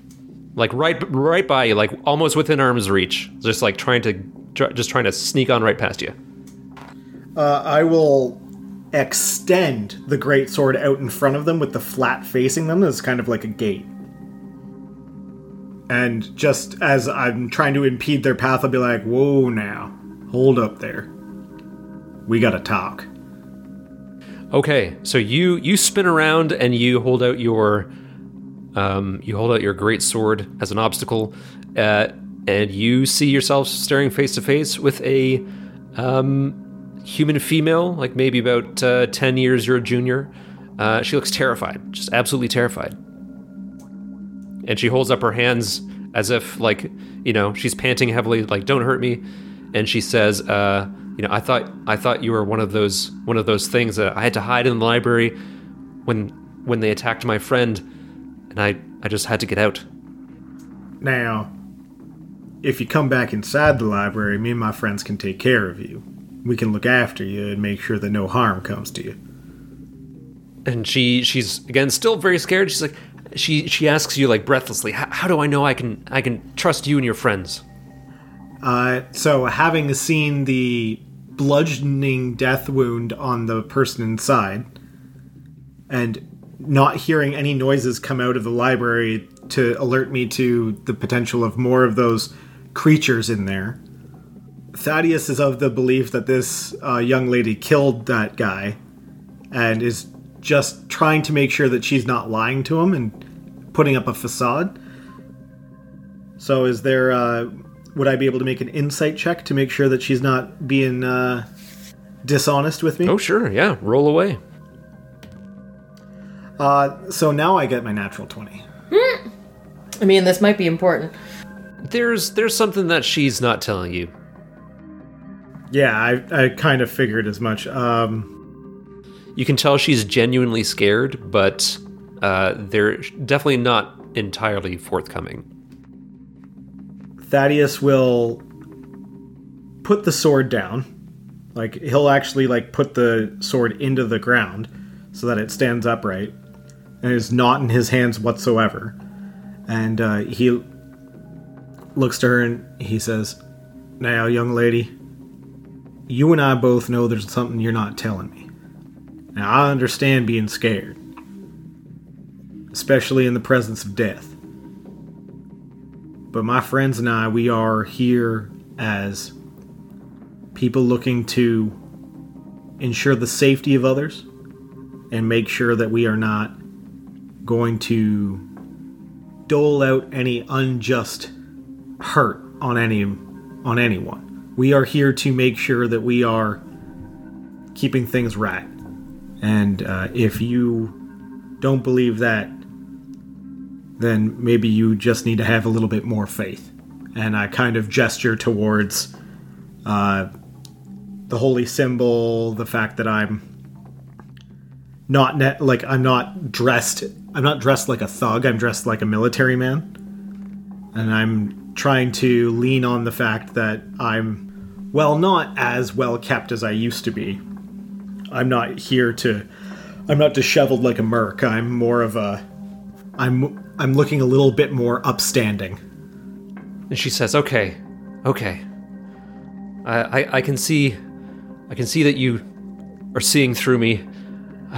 like right right by you, like almost within arm's reach, just like trying to tr- just trying to sneak on right past you. Uh, I will extend the great sword out in front of them with the flat facing them as kind of like a gate. And just as I'm trying to impede their path, I'll be like, whoa now. Hold up there. We gotta talk. Okay, so you you spin around and you hold out your um, you hold out your great sword as an obstacle, uh, and you see yourself staring face to face with a um, human female, like maybe about uh, ten years your junior. Uh, she looks terrified, just absolutely terrified, and she holds up her hands as if like you know she's panting heavily, like "Don't hurt me," and she says. Uh, you know, I thought I thought you were one of those one of those things that I had to hide in the library when when they attacked my friend, and I I just had to get out. Now, if you come back inside the library, me and my friends can take care of you. We can look after you and make sure that no harm comes to you. And she she's again still very scared. She's like she she asks you like breathlessly, "How do I know I can I can trust you and your friends?" Uh, so, having seen the bludgeoning death wound on the person inside, and not hearing any noises come out of the library to alert me to the potential of more of those creatures in there, Thaddeus is of the belief that this uh, young lady killed that guy and is just trying to make sure that she's not lying to him and putting up a facade. So, is there. Uh, would I be able to make an insight check to make sure that she's not being uh, dishonest with me? Oh sure, yeah, roll away. Uh, so now I get my natural 20. I mean, this might be important. There's there's something that she's not telling you. Yeah, I, I kind of figured as much. Um, You can tell she's genuinely scared, but uh, they're definitely not entirely forthcoming. Thaddeus will put the sword down. Like, he'll actually, like, put the sword into the ground so that it stands upright and is not in his hands whatsoever. And uh, he looks to her and he says, Now, young lady, you and I both know there's something you're not telling me. Now, I understand being scared, especially in the presence of death. But my friends and I, we are here as people looking to ensure the safety of others and make sure that we are not going to dole out any unjust hurt on any on anyone. We are here to make sure that we are keeping things right. And uh, if you don't believe that, then maybe you just need to have a little bit more faith. And I kind of gesture towards uh, the holy symbol, the fact that I'm not net like I'm not dressed. I'm not dressed like a thug. I'm dressed like a military man, and I'm trying to lean on the fact that I'm well, not as well kept as I used to be. I'm not here to. I'm not disheveled like a merc. I'm more of a. I'm I'm looking a little bit more upstanding. And she says, "Okay, okay. I, I, I can see, I can see that you are seeing through me. (sighs)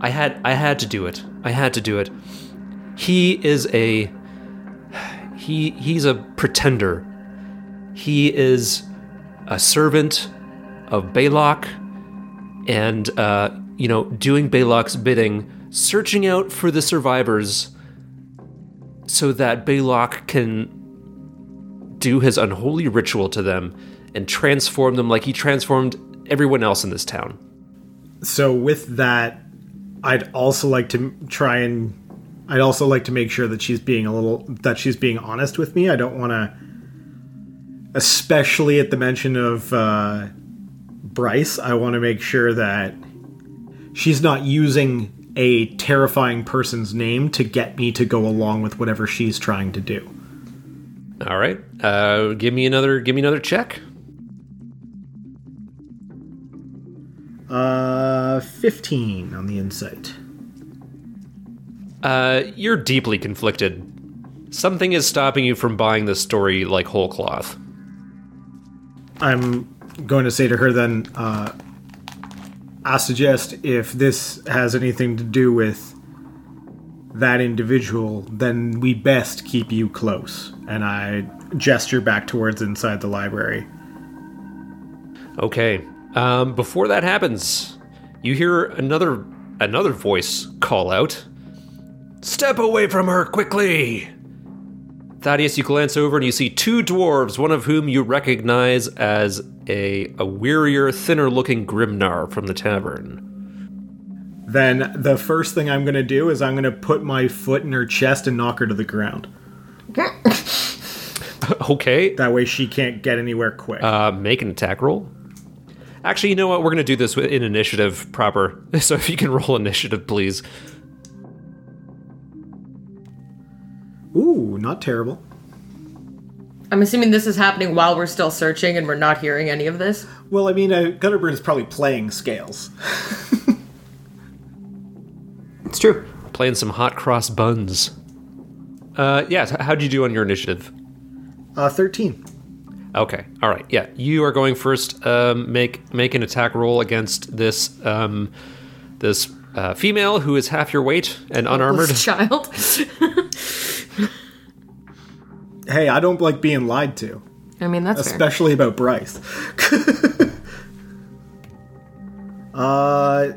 I had, I had to do it. I had to do it. He is a, he, he's a pretender. He is a servant of Balok, and uh, you know, doing Balok's bidding, searching out for the survivors, so that Balok can do his unholy ritual to them and transform them like he transformed everyone else in this town. So with that, I'd also like to try and I'd also like to make sure that she's being a little that she's being honest with me. I don't want to especially at the mention of uh Bryce, I want to make sure that she's not using a terrifying person's name to get me to go along with whatever she's trying to do. All right, uh, give me another. Give me another check. Uh, 15 on the insight. Uh, you're deeply conflicted. Something is stopping you from buying this story like whole cloth. I'm going to say to her then, uh, I suggest if this has anything to do with that individual, then we best keep you close. And I gesture back towards inside the library. Okay. Um, before that happens, you hear another another voice call out. Step away from her quickly! Thaddeus, you glance over and you see two dwarves, one of whom you recognize as a, a wearier, thinner looking Grimnar from the tavern. Then the first thing I'm going to do is I'm going to put my foot in her chest and knock her to the ground. (laughs) Okay, That way she can't get anywhere quick. uh, make an attack roll. Actually, you know what? We're going to do this with- in initiative proper. (laughs) So if you can roll initiative, please. Ooh, not terrible. I'm assuming this is happening while we're still searching and we're not hearing any of this. Well, I mean, uh, Gutterbird is probably playing scales. (laughs) It's true. Playing some hot cross buns. Uh, yeah, h- how'd you do on your initiative? Uh, 13. Okay, all right, yeah. You are going first. Um, make make an attack roll against this um, this uh, female who is half your weight and unarmored. This (laughs) child. Hey, I don't like being lied to, I mean, that's fair. especially about Bryce. (laughs) uh,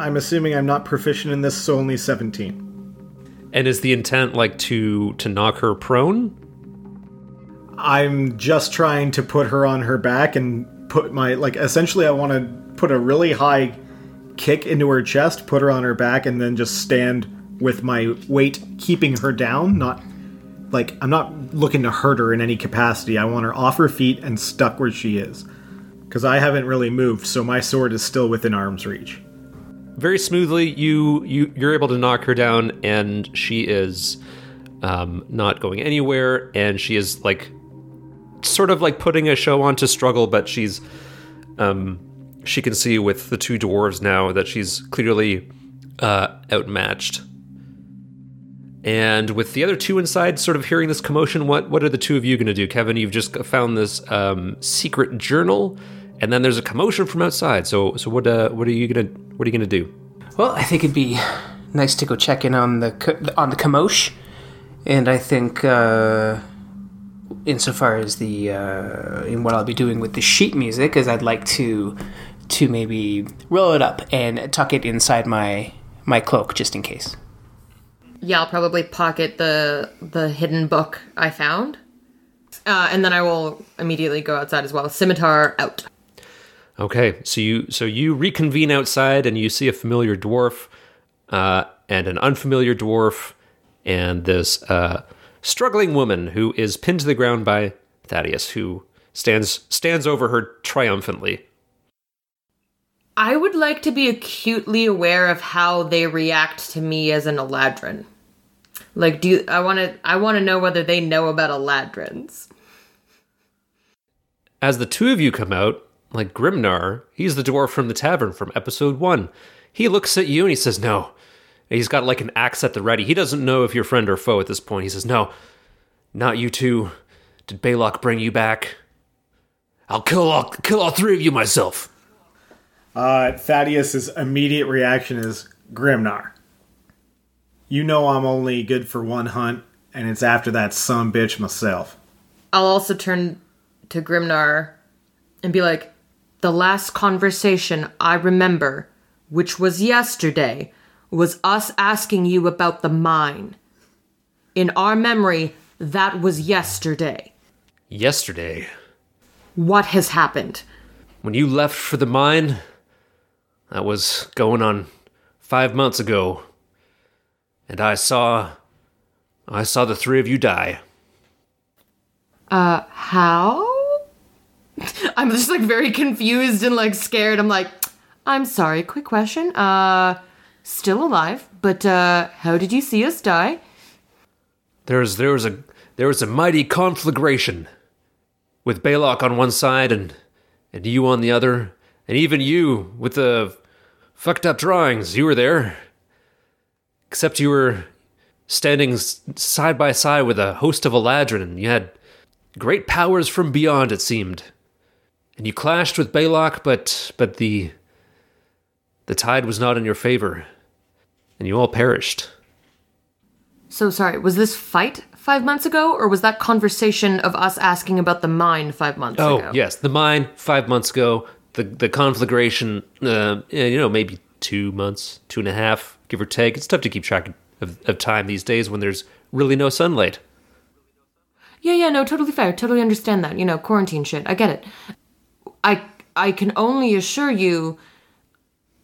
I'm assuming I'm not proficient in this, so only 17. And is the intent like to to knock her prone? I'm just trying to put her on her back and put my like essentially I want to put a really high kick into her chest, put her on her back and then just stand with my weight keeping her down, not like I'm not looking to hurt her in any capacity. I want her off her feet and stuck where she is. Cuz I haven't really moved, so my sword is still within arm's reach. Very smoothly, you you you're able to knock her down, and she is um, not going anywhere, and she is like sort of like putting a show on to struggle, but she's um, she can see with the two dwarves now that she's clearly uh, outmatched. And with the other two inside, sort of hearing this commotion, what what are the two of you going to do, Kevin? You've just found this um, secret journal, and then there's a commotion from outside. So so what uh, what are you gonna what are you gonna do? Well, I think it'd be nice to go check in on the co- on the commotion, and I think, uh, insofar as the uh, in what I'll be doing with the sheet music, is I'd like to to maybe roll it up and tuck it inside my my cloak just in case. yeah, I'll probably pocket the the hidden book I found, uh, and then I will immediately go outside as well. Scimitar out. Okay, so you so you reconvene outside and you see a familiar dwarf uh, and an unfamiliar dwarf and this uh, struggling woman who is pinned to the ground by Thaddeus, who stands stands over her triumphantly. I would like to be acutely aware of how they react to me as an Eladrin. Like, do you, I want to? I want to know whether they know about Eladrins. As the two of you come out, like Grimnar, he's the dwarf from the tavern from episode one. He looks at you and he says, "No." And he's got like an axe at the ready. He doesn't know if you're friend or foe at this point. He says, "No, not you two. Did Baylock bring you back? I'll kill all kill all three of you myself." Uh, Thaddeus's immediate reaction is Grimnar. You know I'm only good for one hunt, and it's after that some bitch myself. I'll also turn to Grimnar and be like, "The last conversation I remember, which was yesterday, was us asking you about the mine. In our memory, that was yesterday. Yesterday, What has happened?" when you left for the mine, that was going on five months ago, and I saw, I saw the three of you die. Uh, how? (laughs) I'm just like very confused and like scared. I'm like, I'm sorry, quick question. Uh, still alive, but uh, how did you see us die? There's there was a there was a mighty conflagration, with Baylock on one side and and you on the other, and even you with the fucked up drawings. You were there, except you were standing side by side with a host of Eladrin, and you had great powers from beyond. It seemed, and you clashed with Baylock, but but the the tide was not in your favor, and you all perished. So sorry, was this fight five months ago, or was that conversation of us asking about the mine five months Oh ago? yes, the mine five months ago. The the conflagration, uh, eh, you know, maybe two months, two and a half, give or take. It's tough to keep track of, of time these days when there's really no sunlight. Yeah, yeah, no, totally fair. Totally understand that. You know, quarantine shit. I get it. I I can only assure you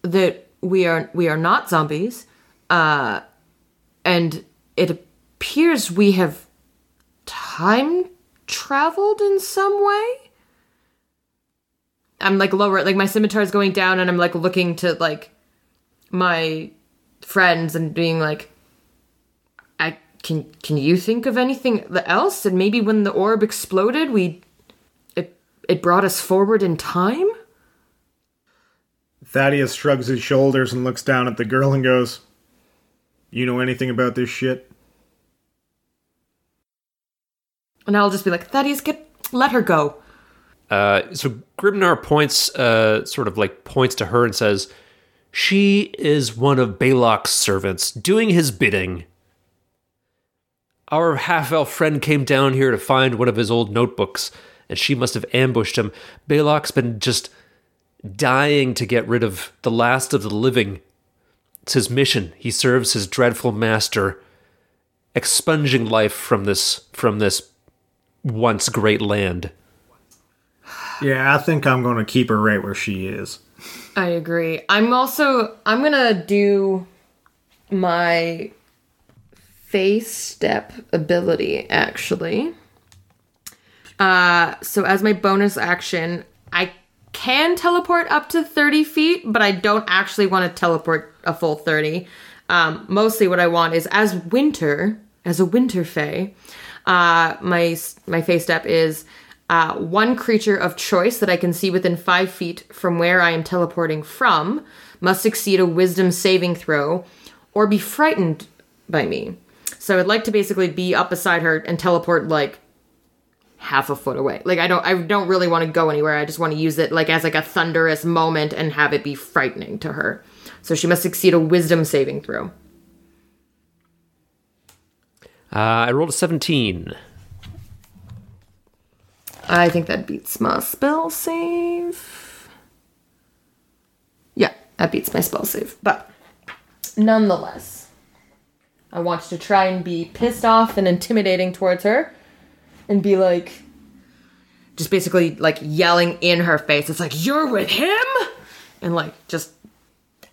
that we are we are not zombies. Uh and it appears we have time traveled in some way. I'm like lower like my scimitar is going down and I'm like looking to like my friends and being like I can can you think of anything else? And maybe when the orb exploded, we it it brought us forward in time. Thaddeus shrugs his shoulders and looks down at the girl and goes, You know anything about this shit? And I'll just be like, Thaddeus, get let her go. Uh, so Grimnar points, uh, sort of like points to her and says, "She is one of Balok's servants, doing his bidding." Our half elf friend came down here to find one of his old notebooks, and she must have ambushed him. Balok's been just dying to get rid of the last of the living. It's his mission. He serves his dreadful master, expunging life from this from this once great land. Yeah, I think I'm going to keep her right where she is. I agree. I'm also I'm gonna do my fey step ability actually. Uh so as my bonus action, I can teleport up to 30 feet, but I don't actually want to teleport a full 30. Um, mostly what I want is as winter, as a winter fae, uh, my my fey step is uh, one creature of choice that I can see within five feet from where I am teleporting from must succeed a wisdom saving throw or be frightened by me. So I'd like to basically be up beside her and teleport like half a foot away. Like I don't I don't really want to go anywhere. I just want to use it like as like a thunderous moment and have it be frightening to her. So she must succeed a wisdom saving throw. Uh, I rolled a seventeen. I think that beats my spell save. Yeah, that beats my spell save. But nonetheless, I want to try and be pissed off and intimidating towards her and be like, just basically like yelling in her face. It's like, you're with him? And like, just,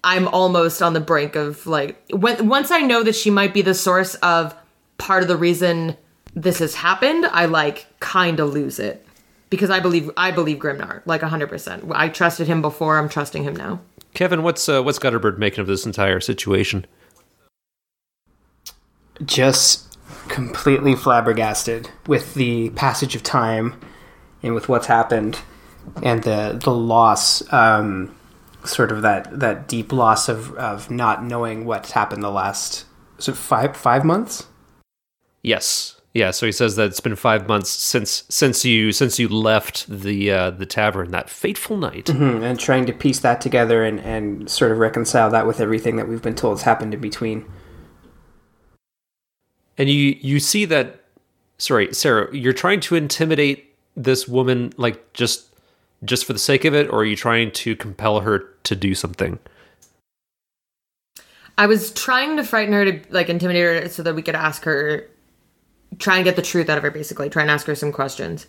I'm almost on the brink of like, when, once I know that she might be the source of part of the reason this has happened, I like kind of lose it. Because I believe I believe Grimnar like 100%. I trusted him before, I'm trusting him now. Kevin, what's uh, what's Gutterbird making of this entire situation? Just completely flabbergasted with the passage of time and with what's happened and the the loss um, sort of that that deep loss of of not knowing what's happened the last so five five months Yes. Yeah, so he says that it's been five months since since you since you left the uh, the tavern that fateful night. Hmm, and trying to piece that together and and sort of reconcile that with everything that we've been told has happened in between And you you see that sorry, Sarah, you're trying to intimidate this woman like just just for the sake of it, or are you trying to compel her to do something? I was trying to frighten her to like intimidate her so that we could ask her try and get the truth out of her basically, try and ask her some questions.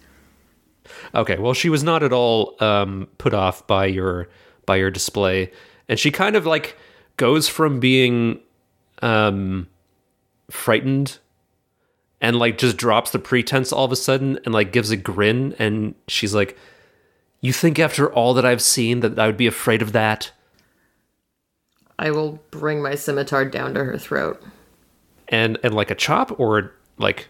Okay, well, she was not at all um, put off by your by your display, and she kind of like goes from being um, frightened and like just drops the pretense all of a sudden and like gives a grin, and she's like, "You think after all that I've seen that I would be afraid of that?" I will bring my scimitar down to her throat. And and like a chop or like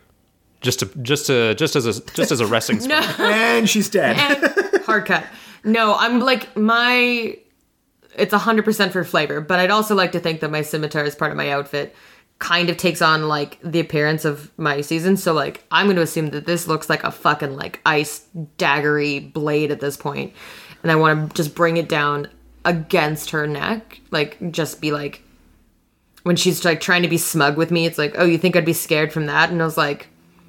just to just to just as a just as a resting (laughs) spot. And she's dead. Hard cut. No, I'm like my it's 100% for flavor, but I'd also like to think that my scimitar is part of my outfit kind of takes on like the appearance of my season. So like I'm going to assume that this looks like a fucking like ice daggery blade at this. And I want to just bring it down against her neck, like just be like when she's like trying to be smug with me, it's like, "Oh, you think I'd be scared from that?" And I was like,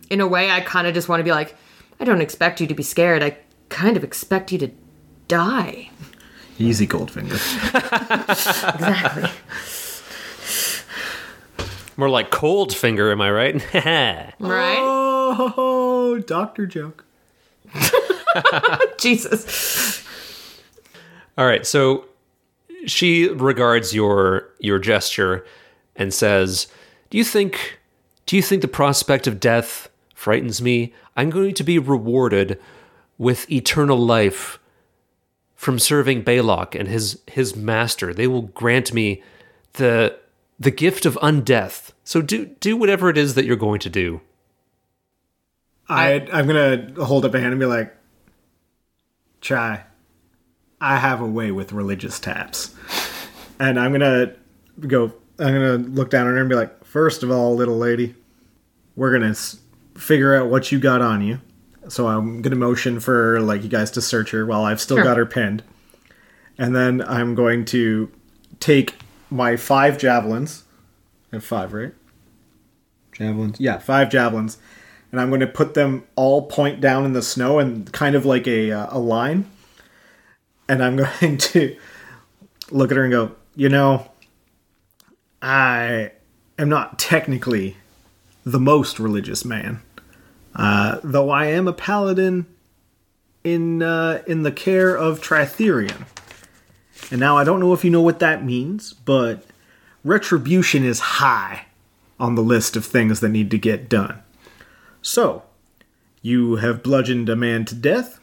in a way I kind of just want to be like, "I don't expect you to be scared. I kind of expect you to die." Easy, Goldfinger. (laughs) Exactly. More like cold finger, am I right? (laughs) right? Oh, doctor joke. (laughs) Jesus. All right, so she regards your your gesture and says, "Do you think do you think the prospect of death frightens me? I'm going to be rewarded with eternal life from serving Balok and his his master. They will grant me the the gift of undeath. So do do whatever it is that you're going to do." I, I'm gonna hold up a hand and be like, "Try. I have a way with religious taps," and I'm gonna go. I'm gonna look down on her and be like, first of all, little lady, we're gonna s- figure out what you got on you." So I'm gonna motion for like you guys to search her while I've still Sure. got her pinned, and then I'm going to take my five javelins. I have five, right? Javelins. Yeah, five javelins. And I'm going to put them all point down in the snow and kind of like a, uh, a line. And I'm (laughs) going to look at her and go, you know, I am not technically the most religious man, uh, though I am a paladin in uh, in the care of Trithereon. And now I don't know if you know what that means, but retribution is high on the list of things that need to get done. So, you have bludgeoned a man to death.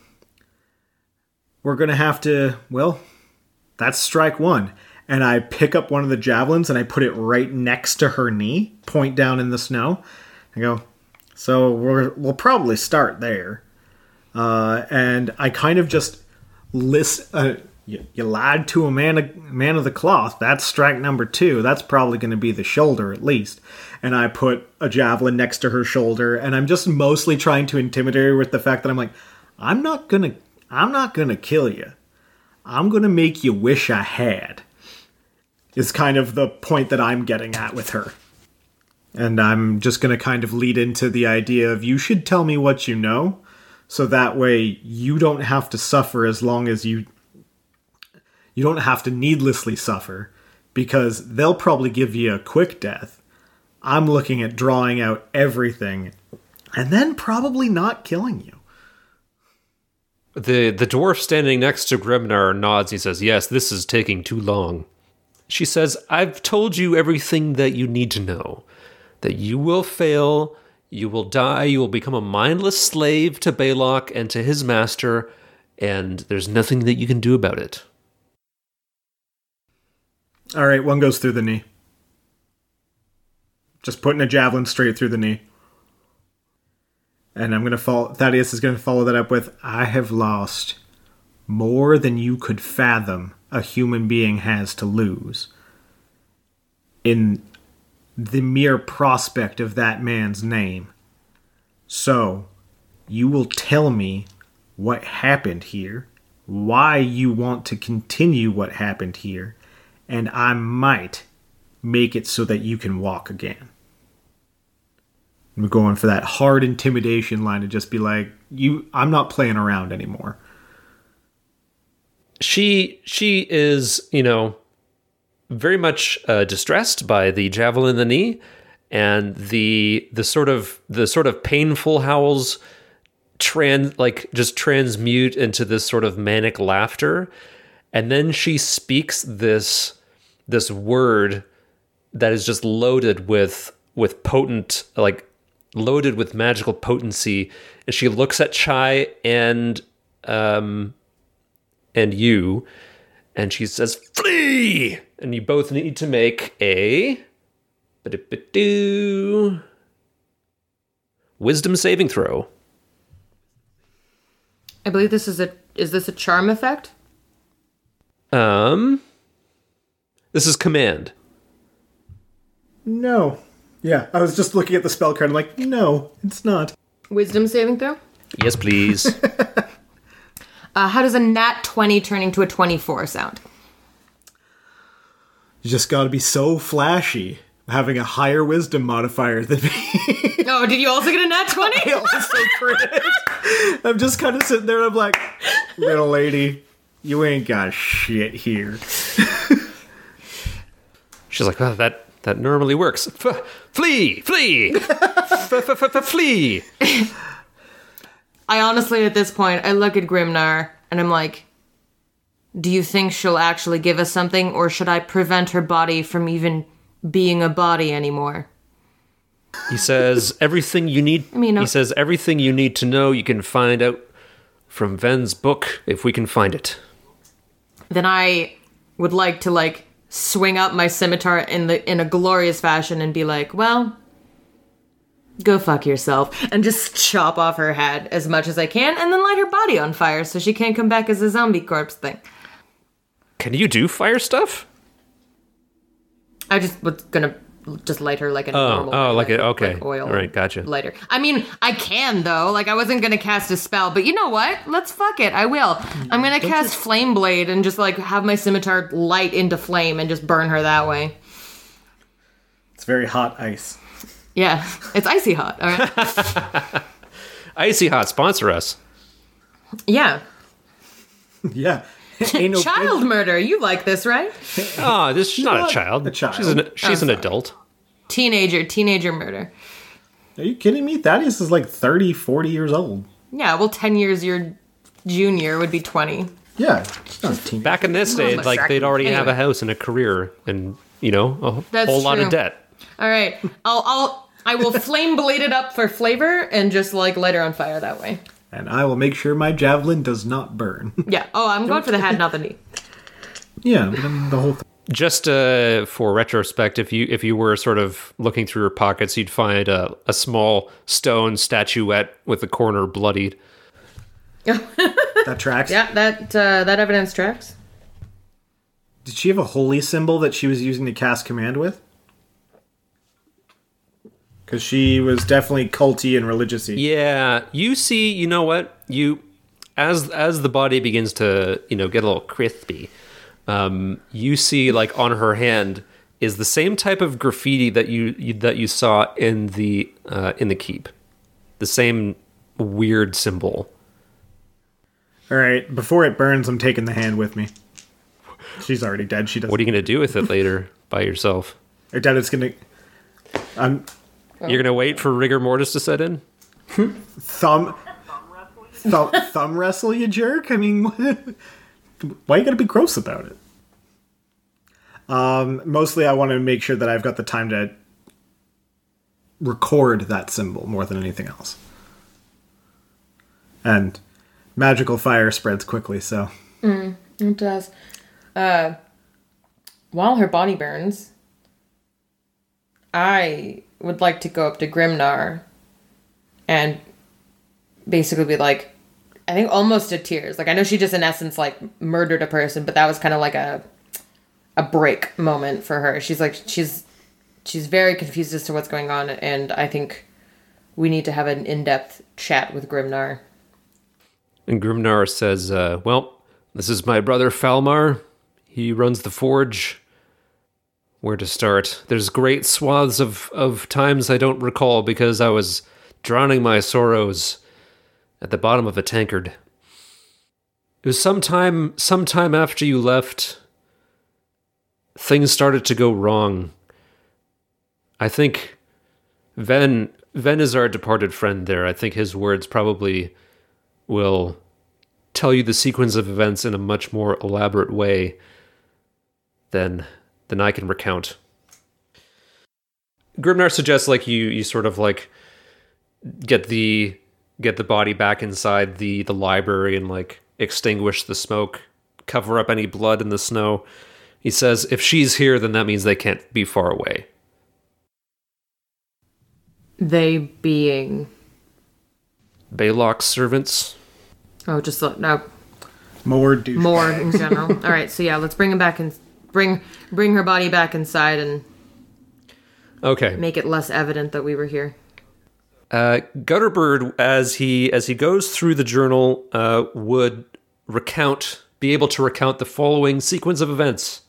We're going to have to, well, that's strike one. And I pick up one of the javelins and I put it right next to her knee, point down in the snow. I go, so we're, we'll probably start there. Uh, and I kind of just list. Uh, you, lied to a man, of, man of the cloth. That's strike number two. That's probably going to be the shoulder at least. And I put a javelin next to her shoulder, and I'm just mostly trying to intimidate her with the fact that I'm like, I'm not gonna, I'm not gonna kill you. I'm gonna make you wish I had. Is kind of the point that I'm getting at with her. And I'm just gonna kind of lead into the idea of you should tell me what you know, so that way you don't have to suffer as long as you you don't have to needlessly suffer because they'll probably give you a quick death I'm looking at drawing out everything and then probably not killing you. The the dwarf standing next to Grimnar nods. He says, "Yes, this is taking too long." She says, "I've told you everything that you need to know. That you will fail, you will die, you will become a mindless slave to Balok and to his master, and there's nothing that you can do about it." All right, one goes through the knee. Just putting a javelin straight through the knee. And I'm going to follow, Thaddeus is going to follow that up with I have lost more than you could fathom a human being has to lose. In the mere prospect of that man's name. So, you will tell me what happened here, why you want to continue what happened here, and I might make it so that you can walk again. We're going for that hard intimidation line to just be like, "You, I'm not playing around anymore." She she is you know very much uh, distressed by the javelin in the knee and the the sort of the sort of painful howls trans like just transmute into this sort of manic laughter and then she speaks this this word that is just loaded with with potent like loaded with magical potency and she looks at chai and um and you and she says flee and you both need to make a wisdom saving throw I believe this is a is this a charm effect? um this is command No. Yeah, I was just looking at the spell card. I'm like, no, it's not. Wisdom saving throw? yes please (laughs) Uh, how does a nat 20 turn into a 24 sound? You just got to be so flashy, having a higher wisdom modifier than me. (laughs) Oh, did you also get a nat (laughs) 20? also crit. I'm just kind of sitting there. and I'm like, little lady, you ain't got shit here. She's like oh, that that normally works F- flee flee flee I honestly, at this point, I look at Grimnar and I'm like, do you think she'll actually give us something, or should I prevent her body from even being a body anymore? He says everything you need. I mean, he uh, says everything you need to know. You can find out from Ven's book if we can find it. Then I would like to like swing up my scimitar in the in a glorious fashion and be like, well, go fuck yourself, and just chop off her head as much as I can, and then light her body on fire so she can't come back as a zombie corpse thing. Can you do fire stuff? I just was gonna just light her like a Oh, normal oh, like lighter, it. Okay, oil all right, gotcha. lighter. I mean, I can though. Like I wasn't gonna cast a spell, but you know what? Let's fuck it. I will. Hmm, I'm gonna cast flame blade and just like have my scimitar light into flame and just burn her that way. It's very hot ice. Yeah, it's icy hot. All right. (laughs) Icy Hot sponsor us. Yeah, (laughs) Yeah. (laughs) Ain't no child murder. You like this, right? Oh, this she's not, not a child. a child. She's an she's Oh, an adult. Teenager, teenager murder. Are you kidding me? Thaddeus is like 30, 40 years old. Yeah, well, ten years your junior would be twenty. Yeah. It's not a teen. Back in this day, Not like they'd already have a house and a career, and you know a That's whole lot of debt. All right, I'll I'll I will flame blade it up for flavor and just like light her on fire that way. And I will make sure my javelin does not burn. (laughs) Yeah. Oh, I'm going for the head, not the knee. yeah, but I mean, the whole thing. Just uh, for retrospect, if you if you were sort of looking through your pockets, you'd find a, a small stone statuette with the corner bloodied. (laughs) That tracks. Yeah, that uh, that evidence tracks. Did she have a holy symbol that she was using to cast command with? Because she was definitely culty and religiousy. Yeah, you see, you know what you as as the body begins to you know get a little crispy. Um, you see, like on her hand is the same type of graffiti that you, you that you saw in the uh, in the keep, the same weird symbol. All right, before it burns, I'm taking the hand with me. She's already dead. She doesn't. What are you gonna do with it later by yourself? Or dead. It's gonna. I'm You're gonna wait for rigor mortis to set in. thumb thumb, thumb wrestle you jerk. I mean, (laughs) why you gotta be gross about it? Um, mostly, I want to make sure that I've got the time to record that symbol more than anything else. And magical fire spreads quickly, so It does. Uh, while her body burns, I would like to go up to Grimnar and basically be like, I think almost to tears. Like I know she just in essence like murdered a person, but that was kind of like a a break moment for her. She's like she's she's very confused as to what's going on, and I think we need to have an in depth chat with Grimnar. And Grimnar says, uh, Well, this is my brother Falmar. He runs the forge. Where to start? There's great swaths of, of times I don't recall because I was drowning my sorrows at the bottom of a tankard. It was sometime sometime after you left things started to go wrong. I think Ven Ven is our departed friend there. I think his words probably will tell you the sequence of events in a much more elaborate way than than I can recount. Grimnar suggests like you you sort of like get the get the body back inside the the library and like extinguish the smoke, cover up any blood in the snow. He says if she's here then that means they can't be far away. They being Baylock's servants. oh, just look no more douche. more in general. (laughs) All right, so yeah, let's bring him back and bring bring her body back inside and Okay. make it less evident that we were here. Uh, Gutterbird, as he as he goes through the journal, uh, would recount, be able to recount the following sequence of events.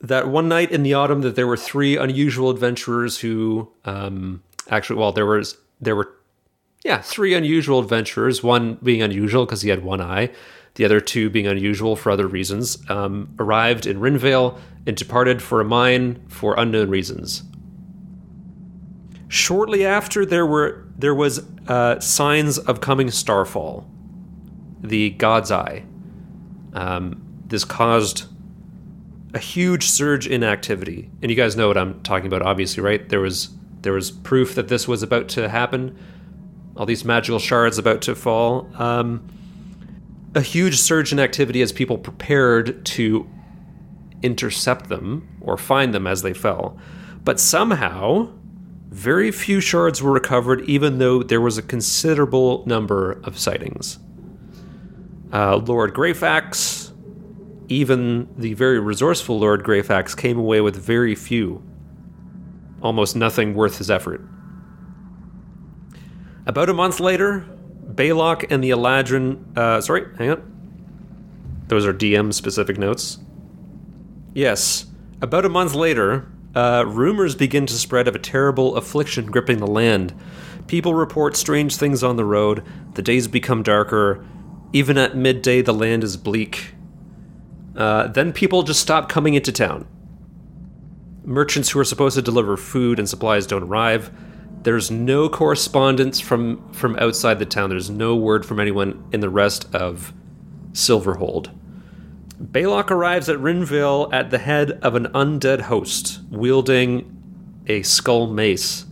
That one night in the autumn, that there were three unusual adventurers who, um, actually, well, there was there were, yeah, three unusual adventurers. One being unusual because he had one eye, the other two being unusual for other reasons. Um, arrived in Rinvale and departed for a mine for unknown reasons. Shortly after, there were there was uh, signs of coming starfall, the God's Eye. Um, this caused a huge surge in activity, and you guys know what I'm talking about, obviously, right? There was there was proof that this was about to happen. All these magical shards about to fall. Um, a huge surge in activity as people prepared to intercept them or find them as they fell. But somehow, very few shards were recovered, even though there was a considerable number of sightings. Uh, Lord Greyfax, even the very resourceful Lord Greyfax, came away with very few. Almost nothing worth his effort. About a month later, Baylock and the Eladrin. Uh, sorry, hang on. Those are DM specific notes. Yes, about a month later, uh, rumors begin to spread of a terrible affliction gripping the land. People report strange things on the road, the days become darker. Even at midday, the land is bleak. Uh, then people just stop coming into town. Merchants who are supposed to deliver food and supplies don't arrive. There's no correspondence from, from outside the town. There's no word from anyone in the rest of Silverhold. Baylock arrives at Rinvale at the head of an undead host, wielding a skull mace,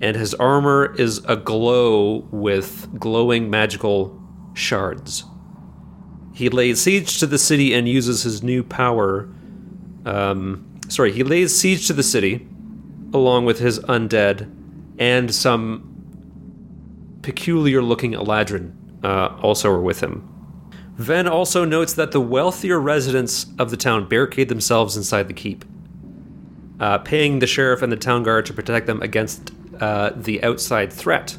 and his armor is aglow with glowing magical shards. He lays siege to the city and uses his new power. Um, sorry, he lays siege to the city, along with his undead and some peculiar-looking Eladrin uh, also are with him. Ven also notes that the wealthier residents of the town barricade themselves inside the keep, uh, paying the sheriff and the town guard to protect them against uh, the outside threat,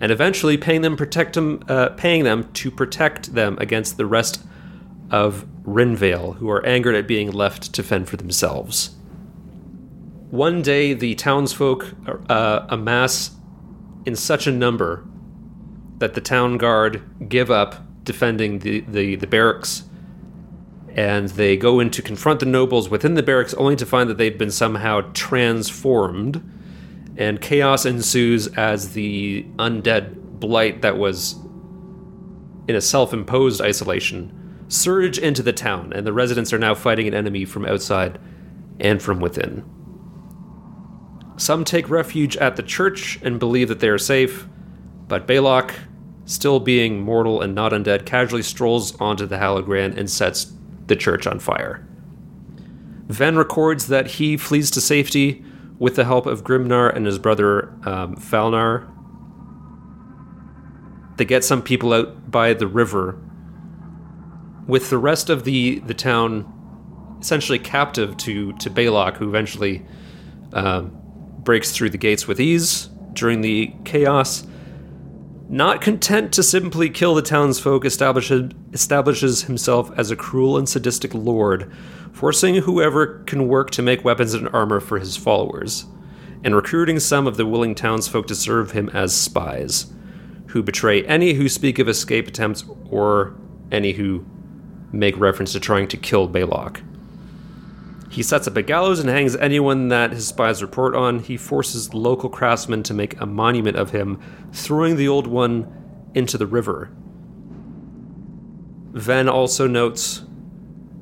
and eventually paying them protect them, uh, paying them to protect them against the rest of Rinvale, who are angered at being left to fend for themselves. One day, the townsfolk uh, amass in such a number that the town guard give up defending the, the, the barracks and they go in to confront the nobles within the barracks, only to find that they've been somehow transformed. And chaos ensues as the undead blight that was in a self imposed isolation surge into the town, and the residents are now fighting an enemy from outside and from within. Some take refuge at the church and believe that they are safe, but Balok, still being mortal and not undead, casually strolls onto the Hallowed and sets the church on fire. Ven records that he flees to safety with the help of Grimnar and his brother um, Falnar. They get some people out by the river, with the rest of the, the town essentially captive to, to Balok, who eventually um, breaks through the gates with ease during the chaos. Not content to simply kill the townsfolk, establishes, establishes himself as a cruel and sadistic lord, forcing whoever can work to make weapons and armor for his followers, and recruiting some of the willing townsfolk to serve him as spies, who betray any who speak of escape attempts or any who make reference to trying to kill Balok. He sets up a gallows and hangs anyone that his spies report on. He forces local craftsmen to make a monument of him, throwing the old one into the river. Ven also notes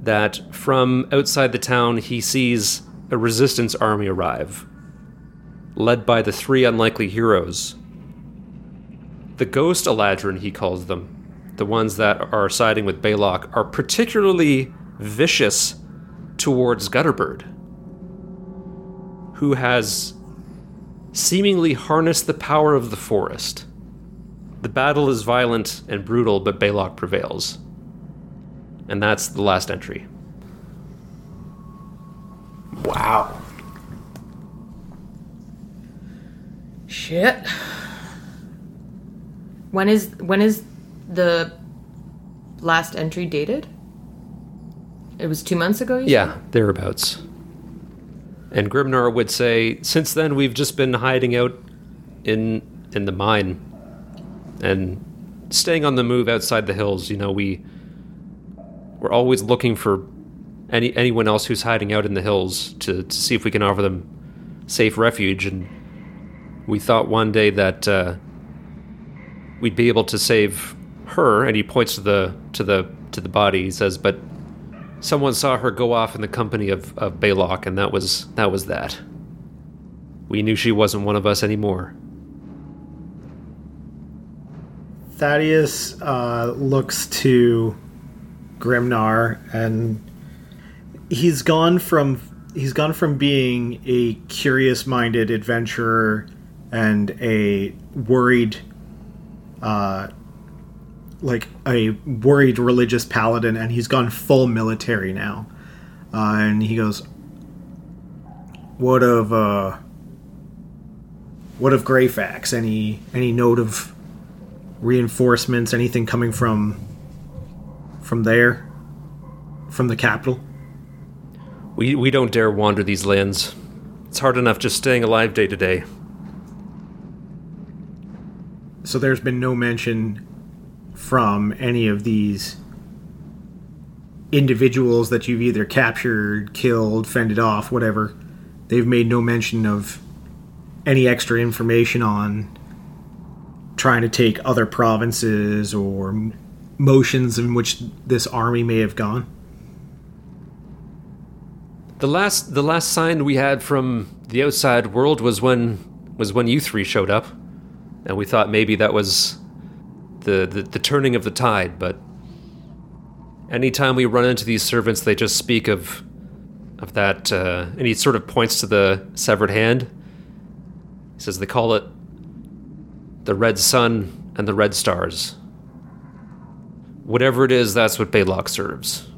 that from outside the town he sees a resistance army arrive, led by the three unlikely heroes. The Ghost Eladrin, he calls them, the ones that are siding with Balok, are particularly vicious towards Gutterbird, who has seemingly harnessed the power of the forest. The battle is violent and brutal, but Balok prevails. And that's the last entry. Wow. Shit. When is when is the last entry dated? It was two months ago. You Yeah, thereabouts. And Grimnar would say, since then we've just been hiding out in in the mine and staying on the move outside the hills. You know, we we're always looking for any anyone else who's hiding out in the hills to, to see if we can offer them safe refuge. And we thought one day that uh, we'd be able to save her. And he points to the to the to the body. He says, "But someone saw her go off in the company of, of Balok, and that was that was that. We knew she wasn't one of us anymore. Thaddeus uh, looks to Grimnar, and he's gone from he's gone from being a curious-minded adventurer and a worried, uh, like a worried religious paladin, and he's gone full military now. Uh, and he goes, "What of uh, what of Greyfax? Any any note of?" reinforcements, anything coming from from there, from the capital? We we don't dare wander these lands. It's hard enough just staying alive day to day. So there's been no mention from any of these individuals that you've either captured, killed, fended off, whatever. They've made no mention of any extra information on trying to take other provinces or motions in which this army may have gone. The last the last sign we had from the outside world was when was when you three showed up, and we thought maybe that was the the, the turning of the tide. But anytime we run into these servants, they just speak of of that, uh, and he sort of points to the severed hand. He says they call it the red sun and the red stars. Whatever it is, that's what Balok serves.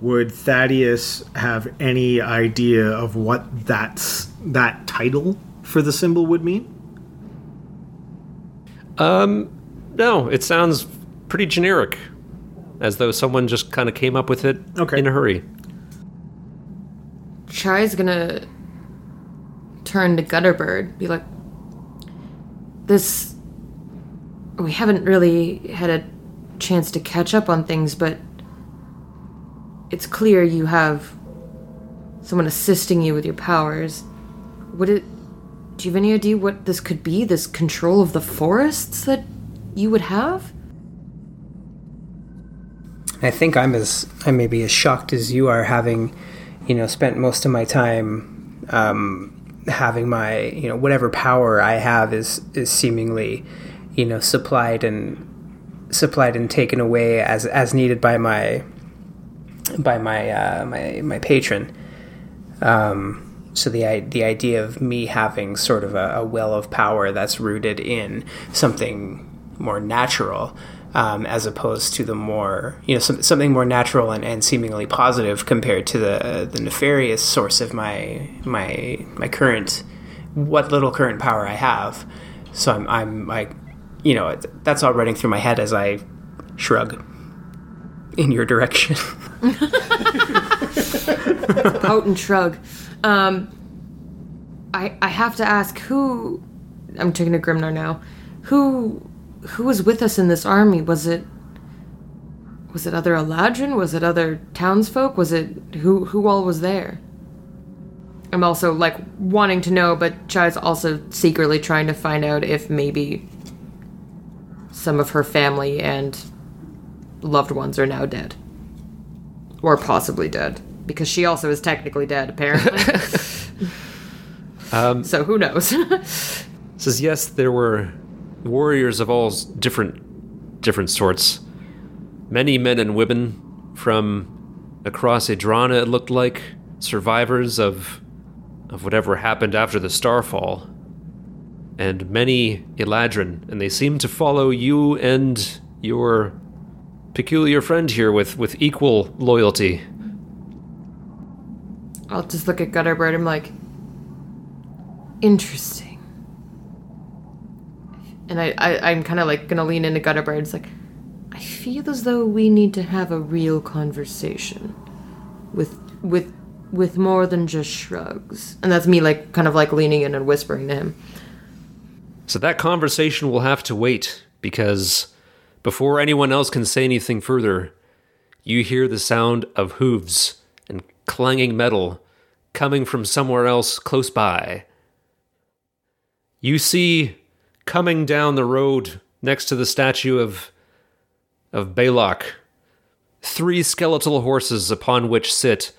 Would Thaddeus have any idea of what that's that title for the symbol would mean? Um, no, it sounds pretty generic, as though someone just kind of came up with it Okay. in a hurry. Chai's gonna turn to Gutterbird, be like, "This, we haven't really had a chance to catch up on things, but it's clear you have someone assisting you with your powers. Would it. Do you have any idea what this could be? This control of the forests that you would have? I think I'm as I may be as shocked as you are, having, you know, spent most of my time um, having my, you know, whatever power I have is is seemingly, you know, supplied and supplied and taken away as as needed by my by my uh, my my patron. Um, so the the idea of me having sort of a, a well of power that's rooted in something more natural um, as opposed to the more you know some, something more natural and, and seemingly positive compared to the the nefarious source of my my my current what little current power I have. So I'm I'm like you know that's all running through my head as I shrug in your direction. (laughs) Potent shrug. Um, I I have to ask who. I'm taking a Grimnar now. Who who was with us in this army? Was it was it other Eladrin? Was it other townsfolk? Was it who who all was there? I'm also like wanting to know, but Chai's also secretly trying to find out if maybe some of her family and loved ones are now dead. Or possibly dead. Because she also is technically dead, apparently. (laughs) Um, so who knows? (laughs) says yes, there were warriors of all different different sorts. Many men and women from across Adrana, it looked like survivors of of whatever happened after the Starfall, and many Eladrin, and they seem to follow you and your peculiar friend here with with equal loyalty. I'll just look at Gutterbird. I'm like, interesting. And I, I I'm kind of like gonna lean into Gutterbird. It's like, I feel as though we need to have a real conversation, with with with more than just shrugs. And that's me like kind of like leaning in and whispering to him. So that conversation will have to wait because before anyone else can say anything further, you hear the sound of hooves clanging metal coming from somewhere else close by. You see coming down the road next to the statue of of Balok three skeletal horses upon which sit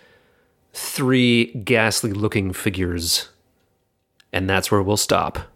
three ghastly looking figures. And that's where we'll stop.